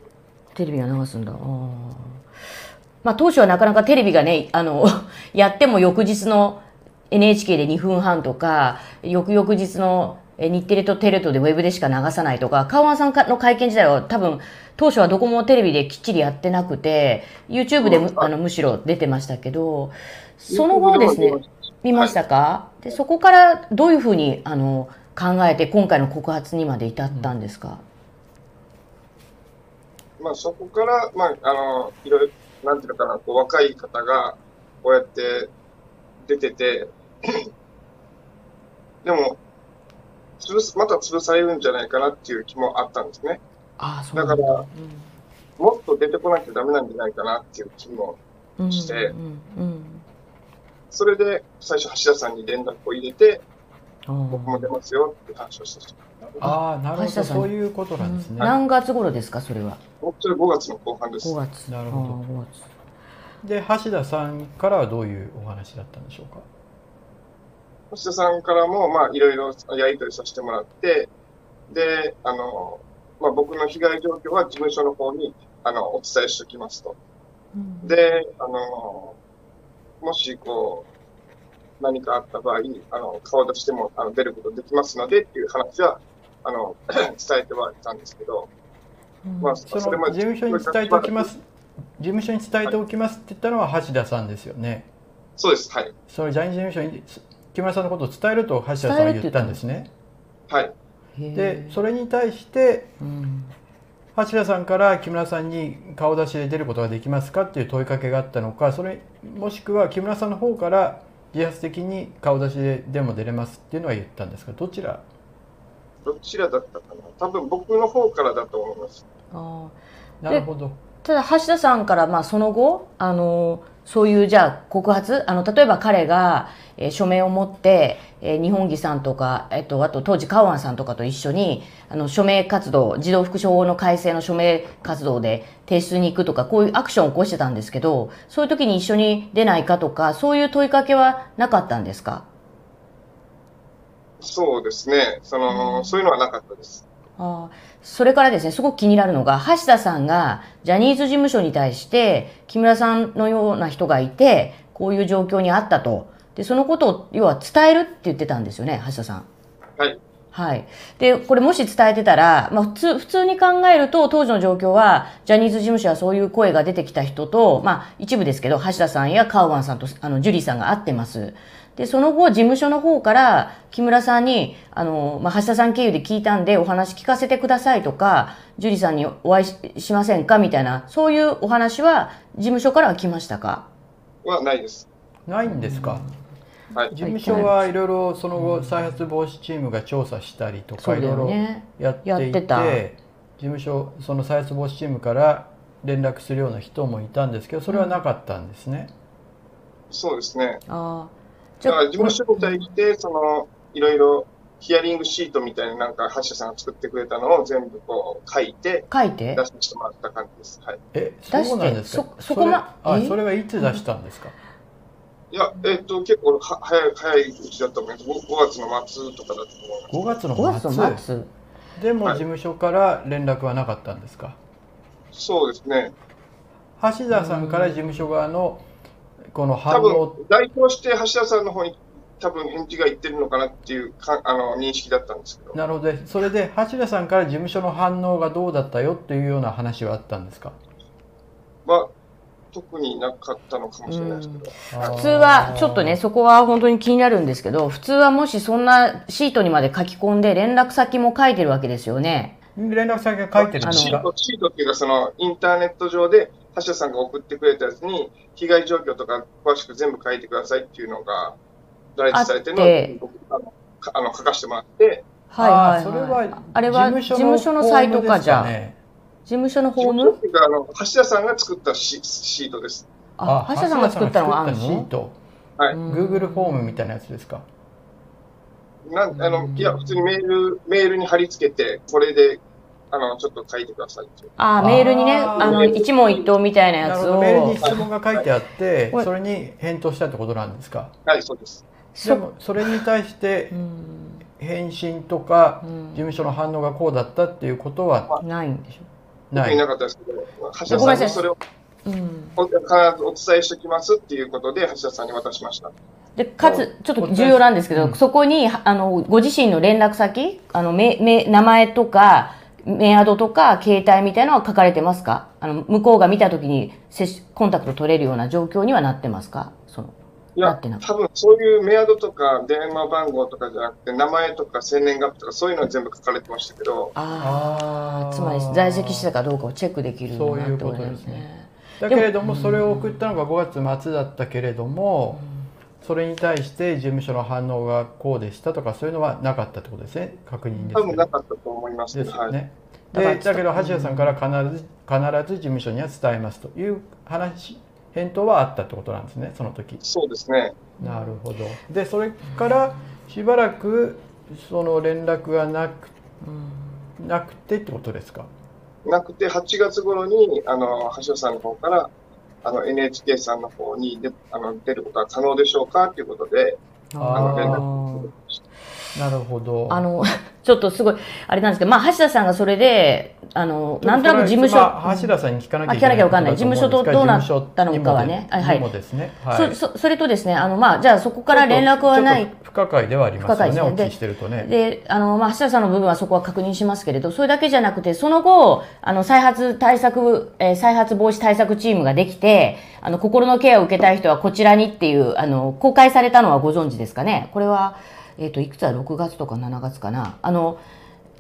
Speaker 2: テレビが流すんだ。あまあ当初はなかなかテレビがねあの やっても翌日の NHK で2分半とか、翌々日の日テレとテレ東でウェブでしか流さないとか、カウアンさんの会見自体は多分、当初はどこもテレビできっちりやってなくて、YouTube でむあのむしろ出てましたけど、その後ですね、見ましたか、はい、でそこからどういうふうにあの考えて今回の告発にまで至ったんですか、
Speaker 3: まあ、そこから、まあ、あのいろいろ、なんていうのかな、こう若い方がこうやって出てて、でも、潰す、また潰されるんじゃないかなっていう気もあったんですね。
Speaker 2: あ
Speaker 3: そうだ。から、うん、もっと出てこなきゃダメなんじゃないかなっていう気もして、うんうん、それで最初橋田さんに連絡を入れて、僕も出ますよって話をした。
Speaker 1: ああ、なるほど、そういうことなんですね。
Speaker 2: 何月頃ですか、それは？
Speaker 3: それ5月の後半です。
Speaker 2: 5月。
Speaker 1: なるほど。5月。で、橋田さんからはどういうお話だったんでしょうか？
Speaker 3: 星田さんからも、まあ、いろいろやり取りさせてもらって、で、あの、まあ、僕の被害状況は事務所の方に、あの、お伝えしておきますと。うん、で、あの、もし、こう、何かあった場合、あの、顔出しても、あの、出ることできますのでっていう話は、あの、伝えてはいたんですけど、
Speaker 1: うん、まあ、それまで。事務所に伝えておきます。事務所に伝えておきますって言ったのは橋田さんですよね。
Speaker 3: そうです。はい。
Speaker 1: そのジャニーズ事務所に木村さんのことを伝えると橋田さんは言ったんですね。
Speaker 3: はい、
Speaker 1: でそれに対して、うん、橋田さんから木村さんに顔出しで出ることができますかっていう問いかけがあったのかそれもしくは木村さんの方から自発的に顔出しででも出れますっていうのは言ったんですがどちら？
Speaker 3: どちらだったかな？多分僕の方からだと思います。あ
Speaker 1: なるほど。
Speaker 2: ただ橋田さんからまあその後あのそういうじゃあ告発？あの例えば彼が、えー、署名を持って、えー、日本木さんとか、えっと、あと当時カワンさんとかと一緒にあの署名活動児童福祉法の改正の署名活動で提出に行くとかこういうアクションを起こしてたんですけどそういう時に一緒に出ないかとかそういう問いかけはなかったんですか？
Speaker 3: そうですね。その、うん、そういうのはなかったです。
Speaker 2: あそれからですね、すごく気になるのが、橋田さんがジャニーズ事務所に対して、木村さんのような人がいて、こういう状況にあったと。で、そのことを、要は伝えるって言ってたんですよね、橋田さん。
Speaker 3: はい。
Speaker 2: はい。で、これもし伝えてたら、まあ普通、普通に考えると、当時の状況は、ジャニーズ事務所はそういう声が出てきた人と、まあ一部ですけど、橋田さんやカウアンさんと、あの、ジュリーさんが会ってます。で、その後、事務所の方から、木村さんに、あの、まあ橋田さん経由で聞いたんで、お話聞かせてくださいとか、ジュリーさんにお会いししませんかみたいな、そういうお話は、事務所からは来ましたか？
Speaker 3: はないです。
Speaker 1: ないんですか、
Speaker 3: はい
Speaker 1: 事。務所はいろいろその後再発防止チームが調査したりとかいろいろ。やっていて
Speaker 2: やってた
Speaker 1: 事務所その再発防止チームから連絡するような人もいたんですけどそれはなかったんですね。
Speaker 3: そうですね。
Speaker 2: ああ。
Speaker 3: だから事務所に対して、その、いろいろヒアリングシートみたいななんか、橋田さんが作ってくれたのを全部こう書いて
Speaker 2: 書いて？
Speaker 3: 出してもらった感じです。はい。
Speaker 1: えそうなんですか？
Speaker 2: そそこ
Speaker 1: あそれはいつ出したんですか、
Speaker 3: いや、えっ、と、結構は早い、早いうちだと思います。5, 月の末とかだと思います。
Speaker 1: 5月の
Speaker 2: 5
Speaker 1: 末
Speaker 2: 月の末。
Speaker 1: でも
Speaker 3: はい
Speaker 1: 事務所から連絡はなかったんですか？
Speaker 3: そうですね。
Speaker 1: 橋田さんから事務所側のこの
Speaker 3: 多
Speaker 1: 反応
Speaker 3: 分、代表して橋田さんの方に多分返事がいってるのかなっていうかあの認識だったんですけど。
Speaker 1: なのでそれで橋田さんから事務所の反応がどうだったよっていうような話はあったんですか？
Speaker 3: は、特になかったのかもしれないですけど。
Speaker 2: 普通は、ちょっとね、そこは本当に気になるんですけど、普通はもしそんなシートにまで書き込んで連絡先も書いてるわけですよね。
Speaker 1: 連絡先が書いてるんですか
Speaker 3: シート、シートっていうか、そのインターネット上で、橋田さんが送ってくれたやつに、被害状況とか詳しく全部書いてくださいっていうのが、大事されてるのを僕あのかあの書かせてもらって、
Speaker 2: はいはい、
Speaker 1: それは
Speaker 2: あれは事務所のサイトかじゃ事務所のホーム
Speaker 3: っていうかあの、橋田さんが作ったシシートです。
Speaker 2: あ、橋田さんが作ったのがある
Speaker 1: 橋田さんが作ったシー
Speaker 2: の
Speaker 1: ト。
Speaker 3: はい。
Speaker 2: うん。
Speaker 1: Google フォームみたいなやつですか？
Speaker 3: なんあのいや、普通にメール、メールに貼り付けて、これで、あの、ちょっと書いてください。
Speaker 2: あー、メールにね、
Speaker 1: あ
Speaker 2: の、一問一答みたいなやつを。
Speaker 1: メールに質問が書いてあって
Speaker 2: はい。
Speaker 1: それに返答したってことなんですか？
Speaker 3: はい、そうです。
Speaker 1: でもそれに対して
Speaker 2: うん。
Speaker 1: 返信とか
Speaker 2: うん。
Speaker 1: 事務所の反応がこうだったっていうことは？
Speaker 2: ないんでし
Speaker 1: ない。
Speaker 3: なかったですけど、橋田さんにそれを
Speaker 2: ょ。うん。
Speaker 3: お必ずお伝えしておきますっていうことで、橋田さんに渡しました。
Speaker 2: で、かつ、ちょっと重要なんですけど、
Speaker 1: うん。
Speaker 2: そこに、あの、ご自身の連絡先、あの、め、め、名前とか、メアドとか、携帯みたいなのは書かれてますか？あの、向こうが見たときに、接しコンタクト取れるような状況にはなってますか？その、
Speaker 3: いや
Speaker 2: なってな、く。
Speaker 3: 多分そういうメアドとか電話番号とかじゃなくて、名前とか生年月日とかそういうのは全部書かれてましたけど、
Speaker 2: ああ、つまり在籍してたかどうかをチェックできるようになって
Speaker 1: ことですね。だけれどもそれを送ったのが5月末だったけれどもそれに対して事務所の反応がこうでしたとかそういうのはなかったってことですね確認です
Speaker 3: 多
Speaker 1: けど
Speaker 3: 分なかったと思いますはい。
Speaker 1: ですよね。
Speaker 2: だから
Speaker 1: でだけど橋田さんから必ず必ず事務所には伝えますという話返答はあったってことなんですねその時。
Speaker 3: そうですね。
Speaker 1: なるほど。でそれからしばらくその連絡がなくなくてってことですか？
Speaker 3: なくて、8月頃に、あの、橋田さんの方から、あの、NHK さんの方にであの出ることは可能でしょうかっていうことで、あの、連絡をした
Speaker 1: なるほど。
Speaker 2: あの、ちょっとすごい、あれなんですけど、まあ、橋田さんがそれで、あの、なんとなく事務所、
Speaker 1: まあ橋田さんに聞かなきゃいけない
Speaker 2: あ聞かなきゃわかんない事務所とどうなったのかはねはい
Speaker 1: にもですね。はい。
Speaker 2: そそそれとですね、あの、まあ、じゃあそこから連絡はない
Speaker 1: 不可解ではありますよねお聞きしてるとね。
Speaker 2: で、あの、まあ、橋田さんの部分はそこは確認しますけれど、それだけじゃなくて、その後、あの、再発対策、えー再発防止対策チームができて、あの、心のケアを受けたい人はこちらにっていう、あの、公開されたのはご存知ですかねこれは、えっ、と、いくつだ ?6 月とか7月かな？あの、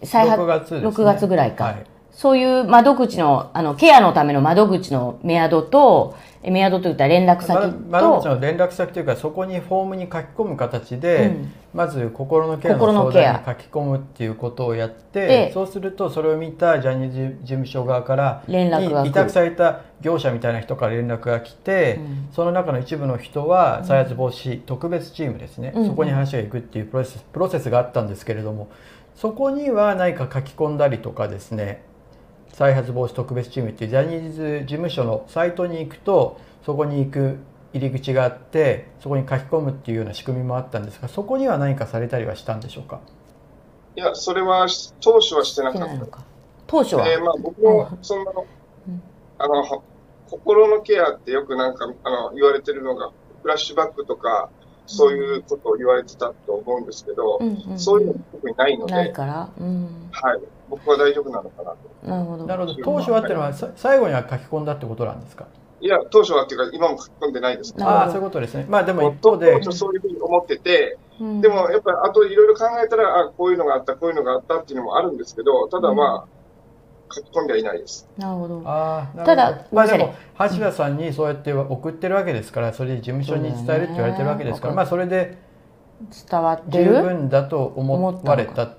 Speaker 2: 再発、
Speaker 1: 6月ね
Speaker 2: 6月ぐらいか。
Speaker 1: はい
Speaker 2: そういう窓口の、あの、ケアのための窓口のメアドと、えメアドといったら連絡先と、
Speaker 1: ま窓口の連絡先というかそこにフォームに書き込む形で、
Speaker 2: うん。
Speaker 1: まず心のケアの相談に書き込むっていうことをやって
Speaker 2: で
Speaker 1: そうするとそれを見たジャニーズ事務所側から
Speaker 2: 連絡が
Speaker 1: 委託された業者みたいな人から連絡が来て、
Speaker 2: うん。
Speaker 1: その中の一部の人は再発防止特別チームですね、
Speaker 2: うん。
Speaker 1: そこに話が行くっていうプロセスプロセスがあったんですけれどもそこには何か書き込んだりとかですね再発防止特別チームっていうジャニーズ事務所のサイトに行くとそこに行く入り口があってそこに書き込むっていうような仕組みもあったんですがそこには何かされたりはしたんでしょうか？
Speaker 3: いや、それは当初はしてなかった。
Speaker 2: 当初は。
Speaker 3: で、まあ、僕も、その
Speaker 2: うん、
Speaker 3: あの、心のケアってよくなんか、あの、言われてるのが、フラッシュバックとか、そういうことを言われてたと思うんですけど、
Speaker 2: うんうんうん。
Speaker 3: そういうの特にないので、
Speaker 2: ないから、うん、
Speaker 3: はい、僕は大丈夫なのかなと。
Speaker 2: なるほど。
Speaker 1: なるほど。当初はっていうのはさ最後には書き込んだってことなんですか？
Speaker 3: いや、当初はっていうか、今も書き込んでないです。
Speaker 2: なるほど。
Speaker 1: ああそういうことですね。まあでも一
Speaker 3: 当
Speaker 1: 方で。
Speaker 3: 初そういうふうに思ってて、
Speaker 2: うん。
Speaker 3: でもやっぱりあといろいろ考えたら、あこういうのがあった、こういうのがあったっていうのもあるんですけど、ただまあ、書き込んではいないです。
Speaker 2: なるほど。
Speaker 1: あ
Speaker 2: ただ
Speaker 1: まあでも橋田さんにそうやって送ってるわけですからそれで事務所に伝えるって言われてるわけですから、まあそれで
Speaker 2: 伝わって
Speaker 1: 十
Speaker 2: る
Speaker 1: 分だと思われた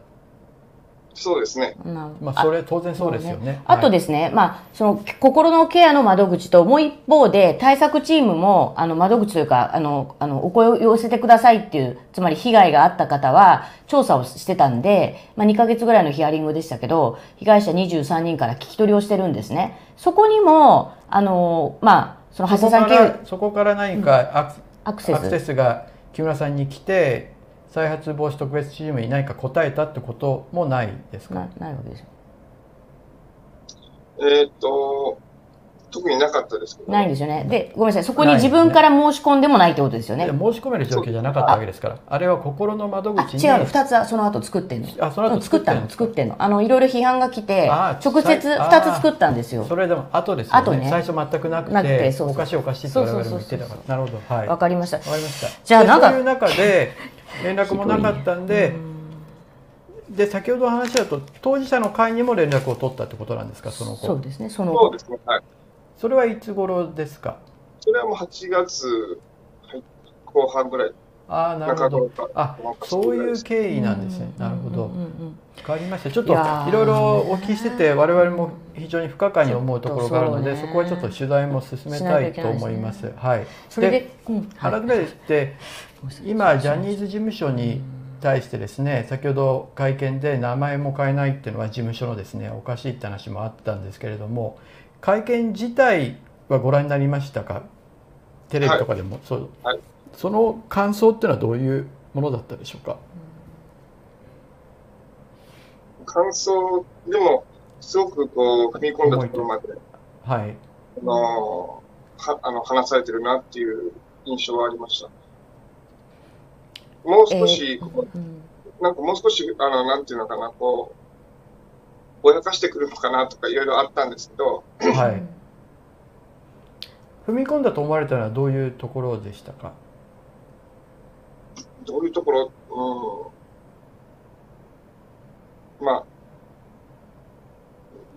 Speaker 3: そうですね。
Speaker 1: まあそれ当然そうですよね
Speaker 2: あとですね、まあ、その心のケアの窓口と、もう一方で対策チームも、あの窓口というか、あの、あの、お声を寄せてくださいっていう、つまり被害があった方は、調査をしてたんで、まあ、2ヶ月ぐらいのヒアリングでしたけど、被害者23人から聞き取りをしてるんですね。そこにも、あの、まあ、その橋田さん
Speaker 1: そこから何かアク,、
Speaker 2: アクセ
Speaker 1: アクセ
Speaker 2: ス。
Speaker 1: スが木村さんに来て再発防止特別チームに何か答えたってこともないですか？
Speaker 2: なないわけですよ。
Speaker 3: えーっと、特になかったですけど、
Speaker 2: ないんですよね。で、ごめんなさい。そこに自分から申し込んでもないってことですよね。
Speaker 1: で申し込める状況じゃなかったわけですからあれは心の窓
Speaker 2: あ、
Speaker 1: 口に
Speaker 2: 違うの。二つはその後作ってんの。
Speaker 1: あその後
Speaker 2: うん作ったの、
Speaker 1: 作っ
Speaker 2: てんの。あの、いろいろ批判が来て、
Speaker 1: あ
Speaker 2: 直接
Speaker 1: さい
Speaker 2: 二つ作ったんですよ。
Speaker 1: それでも後ですよね
Speaker 2: 後ね
Speaker 1: 最初全くなくて
Speaker 2: なくてそうそう
Speaker 1: おかしいおかしいって我々も言ってたからなるほどはい
Speaker 2: わかりました。
Speaker 1: わかりました
Speaker 2: じゃあなんか
Speaker 1: でそういう中で 連絡もなかったんでで先ほどの話だと当事者の会にも連絡を取ったってことなんですかその後？
Speaker 2: そうですね。その
Speaker 3: そうですね。はい。
Speaker 1: それはいつ頃ですか？
Speaker 3: それはもう8月、はい、後半ぐらい、
Speaker 1: ああなるほど。あそういう経緯なんですね。なるほど。
Speaker 2: うんうんうん
Speaker 1: わかりました。ちょっと
Speaker 2: い
Speaker 1: ろいろお聞きしてて我々も非常に不可解に思うところがあるので
Speaker 2: そうね。
Speaker 1: そこはちょっと取材も進めたいと思います。はい。
Speaker 2: それで、
Speaker 1: 改めて今ジャニーズ事務所に対してですね先ほど会見で名前も変えないっていうのは事務所のですねおかしいって話もあったんですけれども会見自体はご覧になりましたか？テレビとかでも、そう。
Speaker 3: はい。
Speaker 1: その感想っていうのはどういうものだったでしょうか？
Speaker 3: 感想でも、すごくこう、踏み込んだところまで、
Speaker 1: はい。
Speaker 3: あのはあの話されてるなっていう印象はありました。もう少し、こ
Speaker 2: うん。
Speaker 3: うなんかもう少し、あの、なんていうのかな、こう、ぼやかしてくるのかなとかいろいろあったんですけど、
Speaker 1: はい。踏み込んだと思われたのはどういうところでしたか？
Speaker 3: どういうところ、うん、まあ、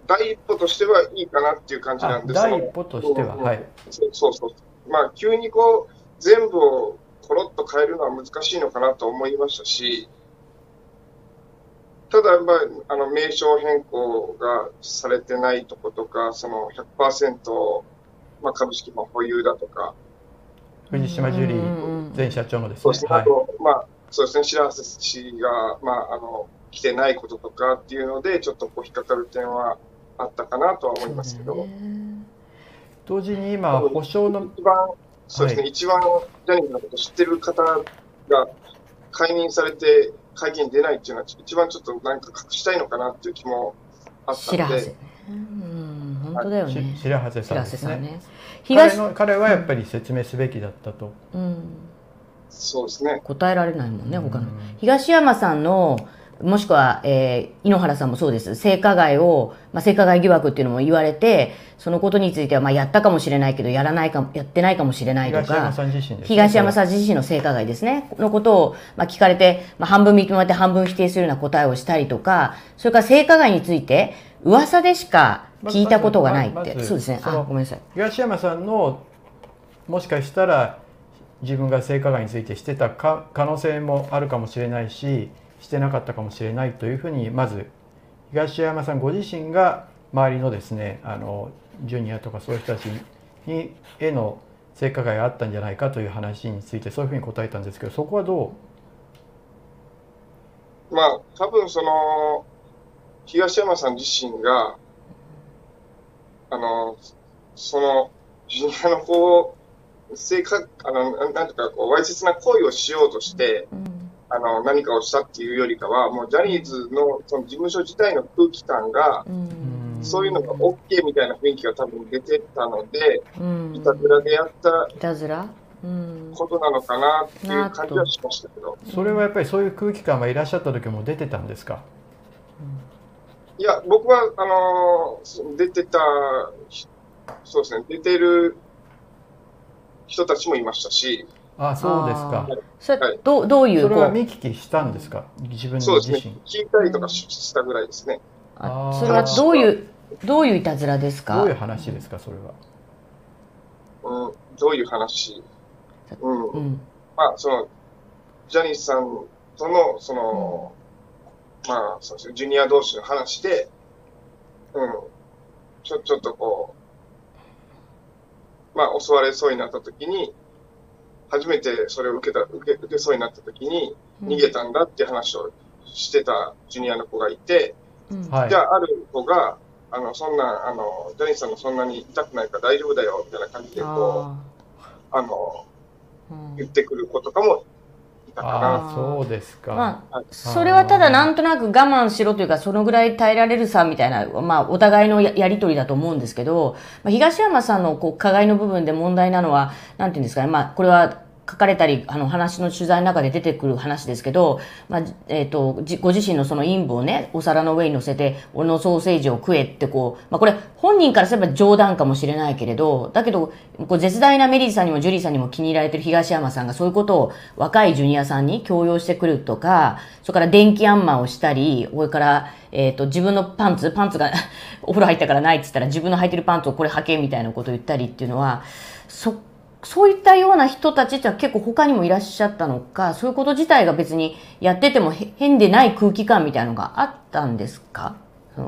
Speaker 3: 第一歩としてはいいかなっていう感じな
Speaker 1: あ
Speaker 3: んです
Speaker 1: 第一歩としては
Speaker 3: うん。
Speaker 1: はい。
Speaker 3: そうそうそう。まあ、急にこう、全部をコロッと変えるのは難しいのかなと思いましたし、ただ、まあ、あの、名称変更がされてないとことか、その100%、まあ、株式も保有だとか、
Speaker 1: 藤島ジュリー
Speaker 2: ん
Speaker 1: 前社長のですね。
Speaker 3: そうですね、
Speaker 1: はい。
Speaker 3: あと、まあ、そうですね、白橋氏が、まあ、あの、来てないこととかっていうので、ちょっとこう、引っかかる点はあったかなとは思いますけど、
Speaker 1: 同時に今保証の
Speaker 3: 一番、そうですね、
Speaker 1: は
Speaker 3: 一番ジャニーズのことを知ってる方が解任されて会見に出ないっていうのは、一番ちょっとなんか隠したいのかなっていう気もあったので、
Speaker 2: 白橋ね。うん、本当だよ
Speaker 1: し
Speaker 2: ね。
Speaker 1: 白橋さ
Speaker 2: 白
Speaker 1: んですね。
Speaker 2: 瀬さんね。
Speaker 1: 彼
Speaker 2: 東、
Speaker 1: の彼はやっぱり説明すべきだったと、
Speaker 2: うん、
Speaker 3: そうですね、
Speaker 2: 答えられないもんね、他の。
Speaker 1: うん。
Speaker 2: 東山さんの、もしくは、えー井ノ原さんもそうです。性加害を、まあ、性加害疑惑っていうのも言われて、そのことについては、まあ、やったかもしれないけど、やらないかも、やってないかもしれないとか。
Speaker 1: 東山さん自身ね
Speaker 2: 東山さん自身の性加害ですね。のことを、まあ、聞かれて、まあ、半分認めて半分否定するような答えをしたりとか、それから性加害について、噂でしか聞いたことがないって。
Speaker 1: まずまず
Speaker 2: そうですね。あ、ごめんなさい。
Speaker 1: 東山さんのもしかしたら自分が性加害についてしてたか可能性もあるかもしれないししてなかったかもしれないというふうにまず東山さんご自身が周りのですねあのジュニアとかそういう人たちにへの性加害があったんじゃないかという話についてそういうふうに答えたんですけどそこはど
Speaker 3: まあ、多分その、東山さん自身が、あの、その、ジュニアのこう、性格、あの、なんなんていうか、こう、わいせつな行為をしようとして、
Speaker 2: うん
Speaker 3: あの、何かをしたっていうよりかは、もうジャニーズのその事務所自体の空気感が、
Speaker 2: うん。
Speaker 1: う
Speaker 3: そういうのが OK みたいな雰囲気が多分出てたので、
Speaker 2: うん。
Speaker 3: いたずらでやった
Speaker 2: いたずら？
Speaker 3: ことなのかなっていう感じはしましたけど、
Speaker 1: それはやっぱりそういう空気感はいらっしゃった時も出てたんですか？
Speaker 3: いや僕はあの出てたそうですね出てる人たちもいましたし
Speaker 1: あそうですか。
Speaker 2: それどうどういう
Speaker 1: それは見聞きしたんですか？自分
Speaker 3: そうですね。聞いたりとかしたぐらいですね。
Speaker 2: あそれはどういうどういういたずらですか？
Speaker 1: どういう話ですかそれは、
Speaker 3: うん、どういう話？うん、
Speaker 2: うん。
Speaker 3: まあそのジャニーさんとのその、まあそうですねジュニア同士の話でうん。ちょちょっとこうまあ襲われそうになった時に初めてそれを受けた受け受けそうになった時に逃げたんだっていう話をしてたジュニアの子がいて、
Speaker 2: うん。
Speaker 1: はい。
Speaker 3: じゃあある子があのそんなあのジャニーさんもそんなに痛くないから大丈夫だよみたいな感じでこう
Speaker 2: あ
Speaker 3: あの
Speaker 2: ーうん。
Speaker 3: 言ってくる子とかもいたかな。
Speaker 1: ああそうですか、
Speaker 2: まあ、それはただなんとなく我慢しろというか、そのぐらい耐えられるさみたいな、まあ、お互いのややりとりだと思うんですけど、まあ、東山さんのこう加害の部分で問題なのは、なんていうんですかね、まあ、これは書かれたり、あの話の取材の中で出てくる話ですけど、まあ、えっ、と、ご自身のその陰部をね、お皿の上に乗せて、俺のソーセージを食えってこう、まあ、これ本人からすれば冗談かもしれないけれど、だけど、こう絶大なメリーさんにもジュリーさんにも気に入られてる東山さんがそういうことを若いジュニアさんに強要してくるとか、それから電気アンマーをしたり、それから、えっ、と、自分のパンツ、パンツが お風呂入ったからないって言ったら自分の履いてるパンツをこれ履けみたいなことを言ったりっていうのは、そっ、そういったような人たちって結構他にもいらっしゃったのか、そういうこと自体が別にやっててもへ変でない空気感みたいなのがあったんですか？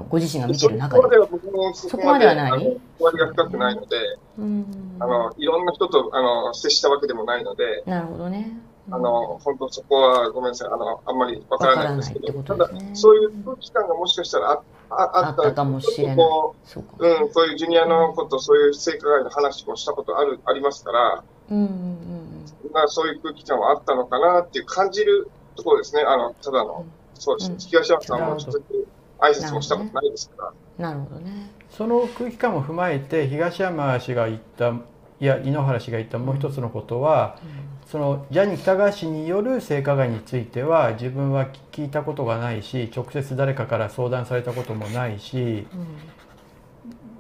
Speaker 2: ご自身が見てる中で。
Speaker 3: そこまでは僕もそ
Speaker 2: そこまではない？
Speaker 3: 終わりが深くないので、
Speaker 2: うん
Speaker 3: あのいろんな人とあの接したわけでもないので、
Speaker 2: なるほどね。
Speaker 3: あの本当そこはごめんなさい。あのあんまりわからないんですけど、
Speaker 2: わから
Speaker 3: ただそういう空気感がもしかしたらあああった。
Speaker 2: あったかもしれない。そうか。
Speaker 3: ううん、そういうジュニアのこと、そういう性加害の話もしたことあるありますから、
Speaker 2: うんうんうん
Speaker 3: まあ、そういう空気感はあったのかなっていう感じるところですね。あのただの、そうですね。
Speaker 2: うん。
Speaker 3: 東山さんも直接挨拶もしたことないですから。
Speaker 2: なるほどね。
Speaker 1: その空気感も踏まえて東山氏が言ったいや井ノ原氏が言ったもう一つのことは、そのジャニー喜多川氏による性加害については自分は聞いたことがないし直接誰かから相談されたこともないし、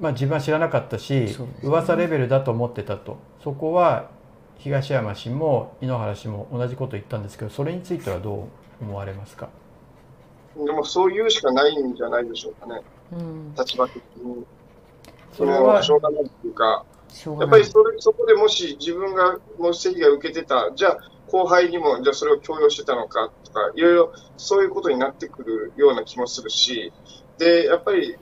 Speaker 1: まあ、自分は知らなかったし、
Speaker 2: ね
Speaker 1: 噂レベルだと思ってたとそこは東山氏も井ノ原氏も同じこと言ったんですけどそれについてはどう思われますか？
Speaker 3: でもそう言うしかないんじゃないでしょうかね。
Speaker 2: うん。
Speaker 3: 立場的に。
Speaker 1: それは
Speaker 3: しょうがないっていうか、やっぱり。それそこでもし自分がもし被害を受けてた、じゃあ後輩にもじゃあそれを強要してたのかとか、いろいろそういうことになってくるような気もするし、で、やっぱり、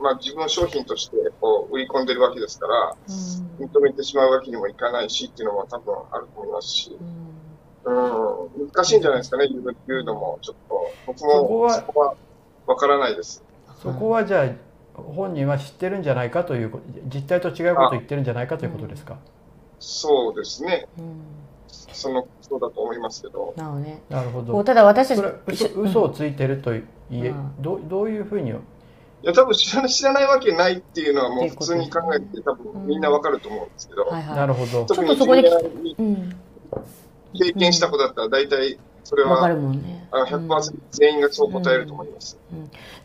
Speaker 3: まあ、自分の商品としてこう売り込んでるわけですから、
Speaker 2: うん
Speaker 3: 認めてしまうわけにもいかないしっていうのも多分あると思いますし、
Speaker 2: うん
Speaker 3: うん、難しいんじゃないですかね、言うのも、ちょっと、僕もそこはわからないです。
Speaker 1: そこはじゃあ本人は知ってるんじゃないかということ実態と違うことを言ってるんじゃないかということですか、
Speaker 3: そうですね、
Speaker 2: うん。
Speaker 3: そのそうだと思いますけど、
Speaker 2: なるほどね。
Speaker 1: なるほど。
Speaker 2: ただ私たち
Speaker 1: 嘘嘘をついてるといえ、
Speaker 2: うん。
Speaker 1: どうどういうふうに
Speaker 3: いや、多分知ら知らないわけないっていうのはもう普通に考えて、多
Speaker 2: うん。
Speaker 3: 分みんなわかると思うんですけど、
Speaker 2: はいはい。
Speaker 1: なるほど。
Speaker 3: 特に
Speaker 2: そこ
Speaker 3: に
Speaker 2: うん。
Speaker 3: 経験した子だったら、大体それは
Speaker 2: わかるもんね。
Speaker 3: あの100%全員がそう答えると思います。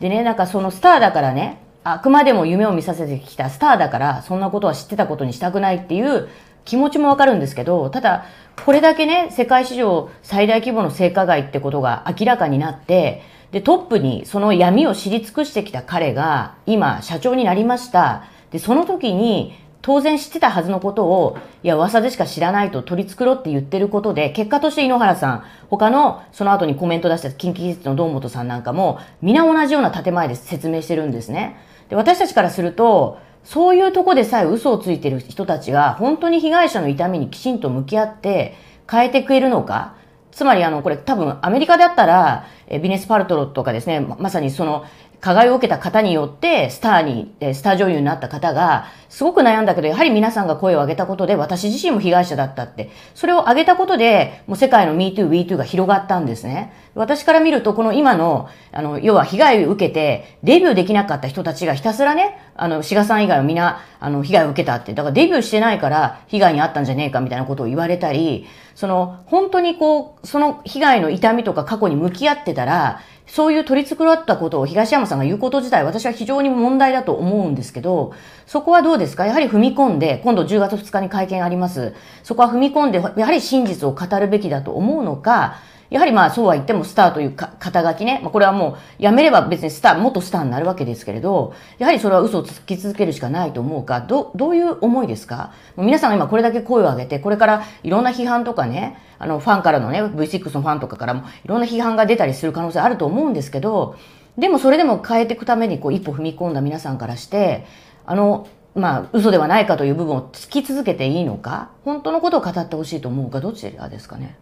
Speaker 2: でね、なんかそのスターだからね、あくまでも夢を見させてきたスターだから、そんなことは知ってたことにしたくないっていう気持ちもわかるんですけど、ただ、これだけね、世界史上最大規模の性加害ってことが明らかになって、で、トップにその闇を知り尽くしてきた彼が、今、社長になりました。で、その時に、当然知ってたはずのことを、いや、噂でしか知らないと取り繕って言ってることで、結果として井ノ原さん、他のその後にコメント出した近畿技術の堂本さんなんかも、皆同じような建前で説明してるんですね。で、私たちからすると、そういうとこでさえ嘘をついてる人たちが、本当に被害者の痛みにきちんと向き合って変えてくれるのか、つまりあの、これ多分アメリカであったら、ビネス・パルトロとかですね、まさにその、加害を受けた方によってスターに、スター女優になった方が、すごく悩んだけど、やはり皆さんが声を上げたことで、私自身も被害者だったって。それを上げたことで、もう世界の MeToo、WeToo が広がったんですね。私から見ると、この今の、あの、要は被害を受けて、デビューできなかった人たちがひたすらね、あの、志賀さん以外はみんな、あの、被害を受けたって。だからデビューしてないから、被害に遭ったんじゃねえかみたいなことを言われたり、その、本当にこう、その被害の痛みとか過去に向き合ってたら、そういう取り繕ったことを東山さんが言うこと自体、私は非常に問題だと思うんですけど、そこはどうですか？やはり踏み込んで、今度10月2日に会見あります。そこは踏み込んで、やはり真実を語るべきだと思うのか、やはりまあそうは言ってもスターという肩書きね、まあ、これはもうやめれば別にスター、元スターになるわけですけれど、やはりそれは嘘をつき続けるしかないと思うか、どどういう思いですか？皆さんが今これだけ声を上げて、これからいろんな批判とかね、あのファンからのね、V6 のファンとかからもいろんな批判が出たりする可能性あると思うんですけど、でもそれでも変えていくためにこう一歩踏み込んだ皆さんからして、あの、まあ、嘘ではないかという部分を突き続けていいのか、本当のことを語ってほしいと思うか、どちらですかね？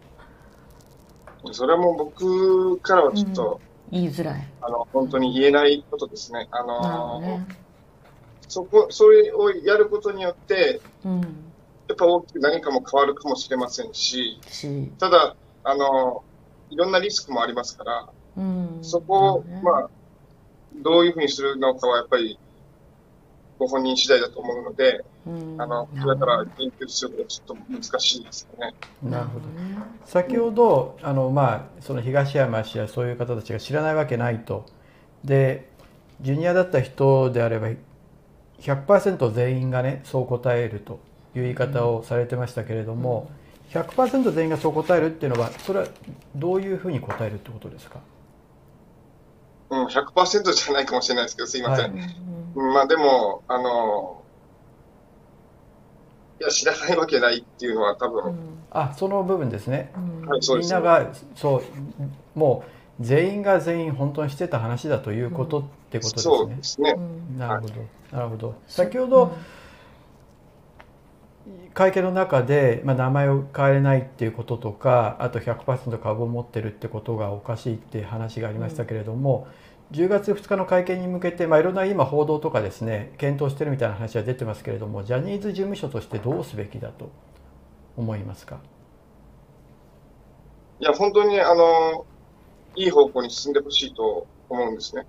Speaker 3: それはもう僕からはちょっと、
Speaker 2: うん、言いづらい。
Speaker 3: あの、本当に言えないことですね。あの、ね、そこ、それをやることによって、うん、やっぱ大きく何かも変わるかもしれませんし、ただ、あの、いろんなリスクもありますから、うん、そこを、ね、まあ、どういうふうにするのかはやっぱりご本人次第だと思うので、あの、それから研究するのはちょっと難しいですよね。
Speaker 1: なるほど。先ほど、あの、まあ、その東山氏やそういう方たちが知らないわけないと。で、ジュニアだった人であれば、100%全員がね、そう答えるという言い方をされてましたけれども、100%全員がそう答えるっていうのは、それはどういうふうに答えるってことですか？
Speaker 3: うん、100%じゃないかもしれないですけど、すいません。はい、まあでも、あの、いや、知らないわけないっていうのは多分。うん、
Speaker 1: あ、その部分ですね。
Speaker 3: はい、
Speaker 1: みんなが、そう、もう全員が全員本当にしてた話だということってことですね。
Speaker 3: そうですね。
Speaker 1: なるほど、なるほど。先ほど、会見の中で、まあ、名前を変えれないっていうこととかあと100%株を持ってるってことがおかしいって話がありましたけれども、うん、10月2日の会見に向けて、まあ、いろんな今報道とかですね検討してるみたいな話は出てますけれどもジャニーズ事務所としてどうすべきだと思いますか？
Speaker 3: いや本当にあのいい方向に進んでほしいと思うんですね。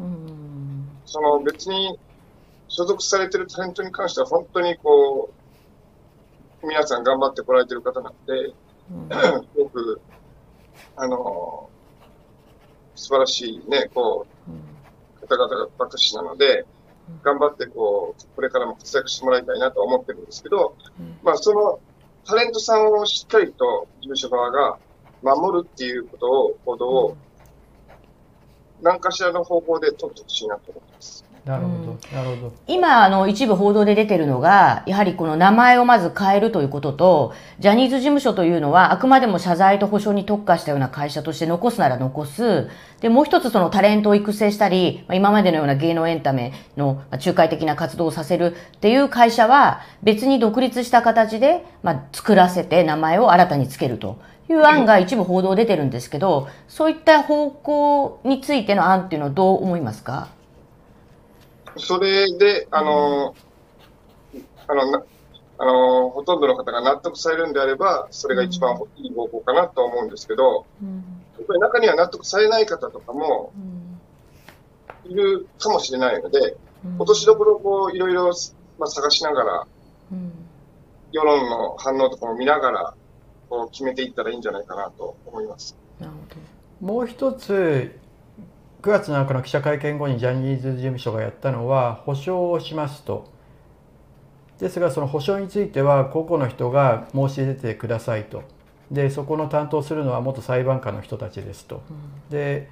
Speaker 3: うん、その別に所属されてるタレントに関しては本当にこう皆さん頑張ってこられてる方なんで、うん、すごく、あの、素晴らしいね、こう、方々ばかしなので、頑張ってこう、これからも活躍してもらいたいなと思ってるんですけど、まあそのタレントさんをしっかりと事務所側が守るっていうことを、行動を、何かしらの方法で取ってほしいなと思ってます。
Speaker 1: なるほど、なるほど。
Speaker 2: 今、あの、一部報道で出てるのが、やはりこの名前をまず変えるということと、ジャニーズ事務所というのは、あくまでも謝罪と保証に特化したような会社として残すなら残す。で、もう一つそのタレントを育成したり、今までのような芸能エンタメの仲介的な活動をさせるっていう会社は、別に独立した形で、まあ、作らせて名前を新たにつけると。いう案が一部報道出てるんですけど、そういった方向についての案っていうのはどう思いますか？
Speaker 3: それで、あの、あの、あの、ほとんどの方が納得されるんであれば、それが一番いい方法かなと思うんですけど、うん、やっぱり中には納得されない方とかもいるかもしれないので、うん、今年どころこういろいろ、まあ、探しながら、うん、世論の反応とかも見ながら、こう決めていったらいいんじゃないかなと思います。
Speaker 1: もう一つ9月7日の記者会見後にジャニーズ事務所がやったのは保証をしますと。ですがその保証については個々の人が申し出てくださいと。でそこの担当するのは元裁判官の人たちですと、で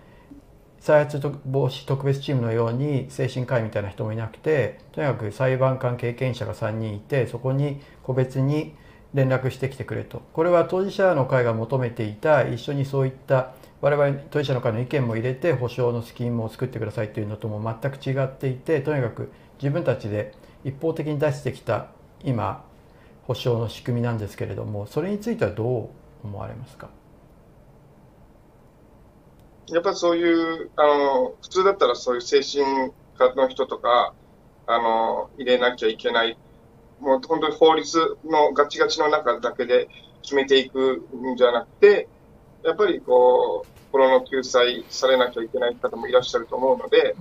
Speaker 1: 再発防止特別チームのように精神科医みたいな人もいなくてとにかく裁判官経験者が3人いてそこに個別に連絡してきてくれと。これは当事者の会が求めていた一緒にそういった我々当事者の会の意見も入れて保証のスキームを作ってくださいというのとも全く違っていてとにかく自分たちで一方的に出してきた今保証の仕組みなんですけれどもそれについてはどう思われますか？
Speaker 3: やっぱりそういう、あの、普通だったらそういう精神科の人とか、あの、入れなきゃいけない。もう本当に法律のガチガチの中だけで決めていくんじゃなくて、やっぱりこう、心の救済されなきゃいけない方もいらっしゃると思うので、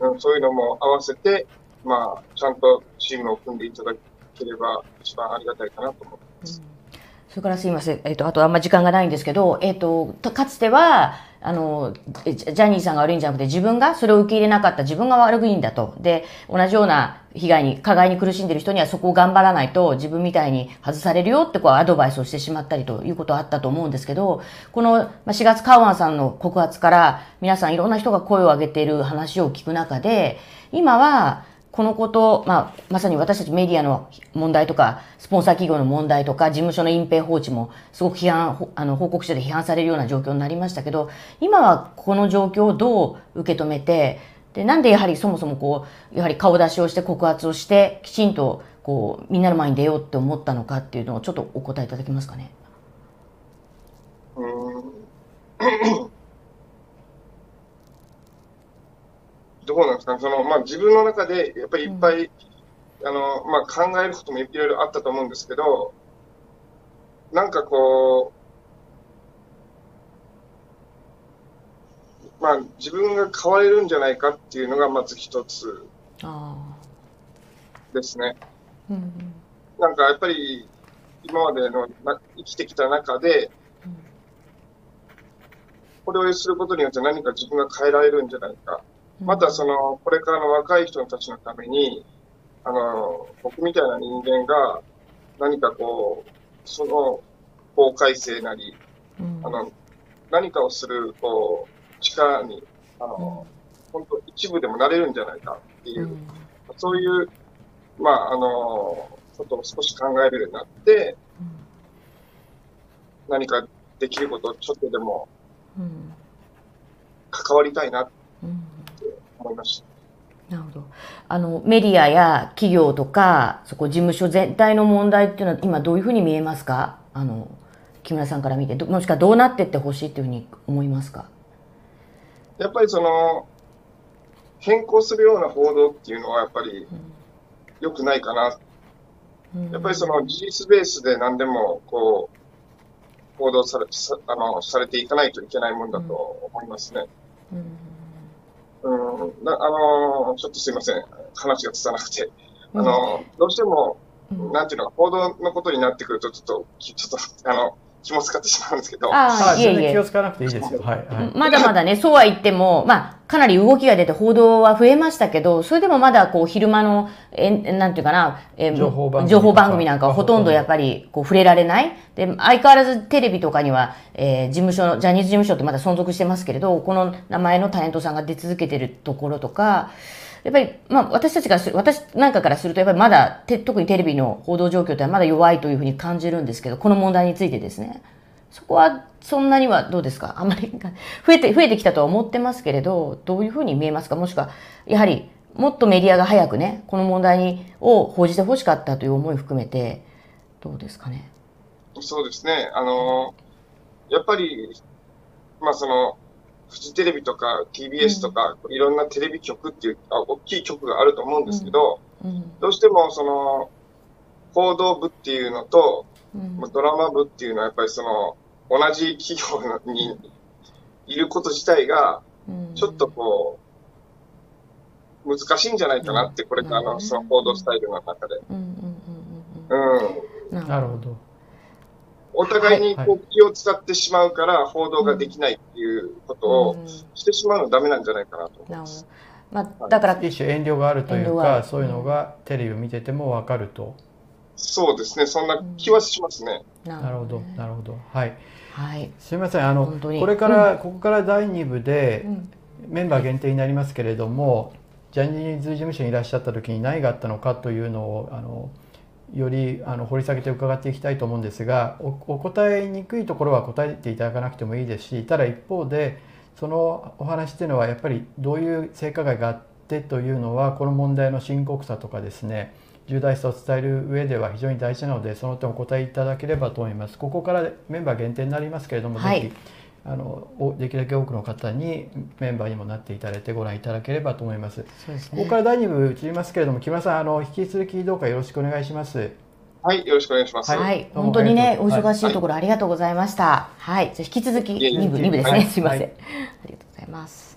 Speaker 3: うん、そういうのも合わせて、まあ、ちゃんとチームを組んでいただければ一番ありがたいかなと思います。
Speaker 2: それからすいません、えっ、ー、と、あとあんま時間がないんですけど、えっ、ー、と、かつては、あの、ジャニーさんが悪いんじゃなくて自分がそれを受け入れなかった自分が悪いんだと。で、同じような被害に、加害に苦しんでる人にはそこを頑張らないと自分みたいに外されるよってこうアドバイスをしてしまったりということはあったと思うんですけど、この4月カウアンさんの告発から皆さんいろんな人が声を上げている話を聞く中で、今はこのこと、まあ、まさに私たちメディアの問題とか、スポンサー企業の問題とか、事務所の隠蔽放置も、すごく批判、あの、報告書で批判されるような状況になりましたけど、今はこの状況をどう受け止めて、で、なんでやはりそもそもこう、やはり顔出しをして告発をして、きちんと、こう、みんなの前に出ようって思ったのかっていうのをちょっとお答えいただけますかね。
Speaker 3: うんどうなんですか？その、まあ、自分の中でやっぱりいっぱい、うん、あの、まあ、考えることもいろいろあったと思うんですけど、なんかこう、まあ、自分が変われるんじゃないかっていうのがまず一つですね。うん、なんかやっぱり今までの生きてきた中で、これをすることによって何か自分が変えられるんじゃないか。またその、これからの若い人たちのために、あの、僕みたいな人間が何かこう、その法改正なり、うん、あの、何かをする、こう、力に、あの、うん、本当一部でもなれるんじゃないかっていう、うん、そういう、まあ、あの、ことを少し考えるようになって、何かできることをちょっとでも、関わりたいな思いました。
Speaker 2: なるほど。あの、メディアや企業とか、そこ事務所全体の問題っていうのは今どういうふうに見えますか？あの、木村さんから見て、もしくはどうなってってほしいっていうふうに思いますか？
Speaker 3: やっぱりその、変更するような報道っていうのはやっぱり良くないかな。うん、やっぱりその事実ベースで何でもこう、報道されさあのされていかないといけないもんだと思いますね。うんうん、なあのちょっとすいません、話がつたなくて、あのどうしても、なんていうの、報道のことになってくると、ちょっと、ちょっと、あの、気も使ってしまうんですけど。
Speaker 1: ああ、いえいえ。気を使わなくていいですよ。はい。
Speaker 2: はい、まだまだね、そうは言っても、まあ、かなり動きが出て報道は増えましたけど、それでもまだこう、昼間の、え、なんていうかな、
Speaker 1: え情報番組
Speaker 2: 情報番組なんかはほとんどやっぱり、こう、触れられない。で、相変わらずテレビとかには、えー、事務所の、ジャニーズ事務所ってまだ存続してますけれど、この名前のタレントさんが出続けてるところとか、やっぱり、まあ、私たちがする、私なんかからすると、やっぱりまだ、特にテレビの報道状況ってまだ弱いというふうに感じるんですけど、この問題についてですね。そこはそんなにはどうですか？あまり増えて、増えてきたとは思ってますけれど、どういうふうに見えますか？もしくは、やはりもっとメディアが早くね、この問題にを報じてほしかったという思いを含めて、どうですかね？
Speaker 3: そうですね。あの、やっぱり、まあその、フジテレビとか TBS とか、うん、いろんなテレビ局っていうあ、大きい局があると思うんですけど、うんうん、どうしてもその、報道部っていうのと、ドラマ部っていうのはやっぱりその、同じ企業にいること自体が、ちょっとこう、難しいんじゃないかなって、これからのその報道スタイルの中で。うん。
Speaker 1: なるほど。
Speaker 3: お互いにこう気を使ってしまうから報道ができないっていうことをしてしまうのダメなんじゃないかなと思います。
Speaker 2: まあ、だから
Speaker 1: 一種遠慮があるというか、そういうのがテレビを見てても分かると。
Speaker 3: そうですね、そんな気はしますね。
Speaker 1: なるほど、なるほど。はい。はい、すみません。あのこれから、うん、ここから第2部で、メンバー限定になりますけれどもジャニーズ事務所にいらっしゃった時に何があったのかというのをあのよりあの掘り下げて伺っていきたいと思うんですがお答えにくいところは答えていただかなくてもいいですしただ一方でそのお話っていうのはやっぱりどういう性加害があってというのはこの問題の深刻さとかですね重大さを伝える上では非常に大事なのでその点お答えいただければと思います。ここからメンバー限定になりますけれども、はい、ぜひあのおできるだけ多くの方にメンバーにもなっていただいてご覧いただければと思います。
Speaker 2: そうですね。
Speaker 1: ここから第2部移りますけれども木村さんあの引き続きどうかよろしくお願いします。
Speaker 3: はい、よろしくお願いします。
Speaker 2: は、
Speaker 1: はいい
Speaker 2: 本当にね、お忙しいところありがとうございました。はい、じゃあ引き続き
Speaker 3: いえいえ
Speaker 2: 2部、2部ですね。
Speaker 1: はい
Speaker 2: すいません、
Speaker 1: はい
Speaker 2: ありがとうございます。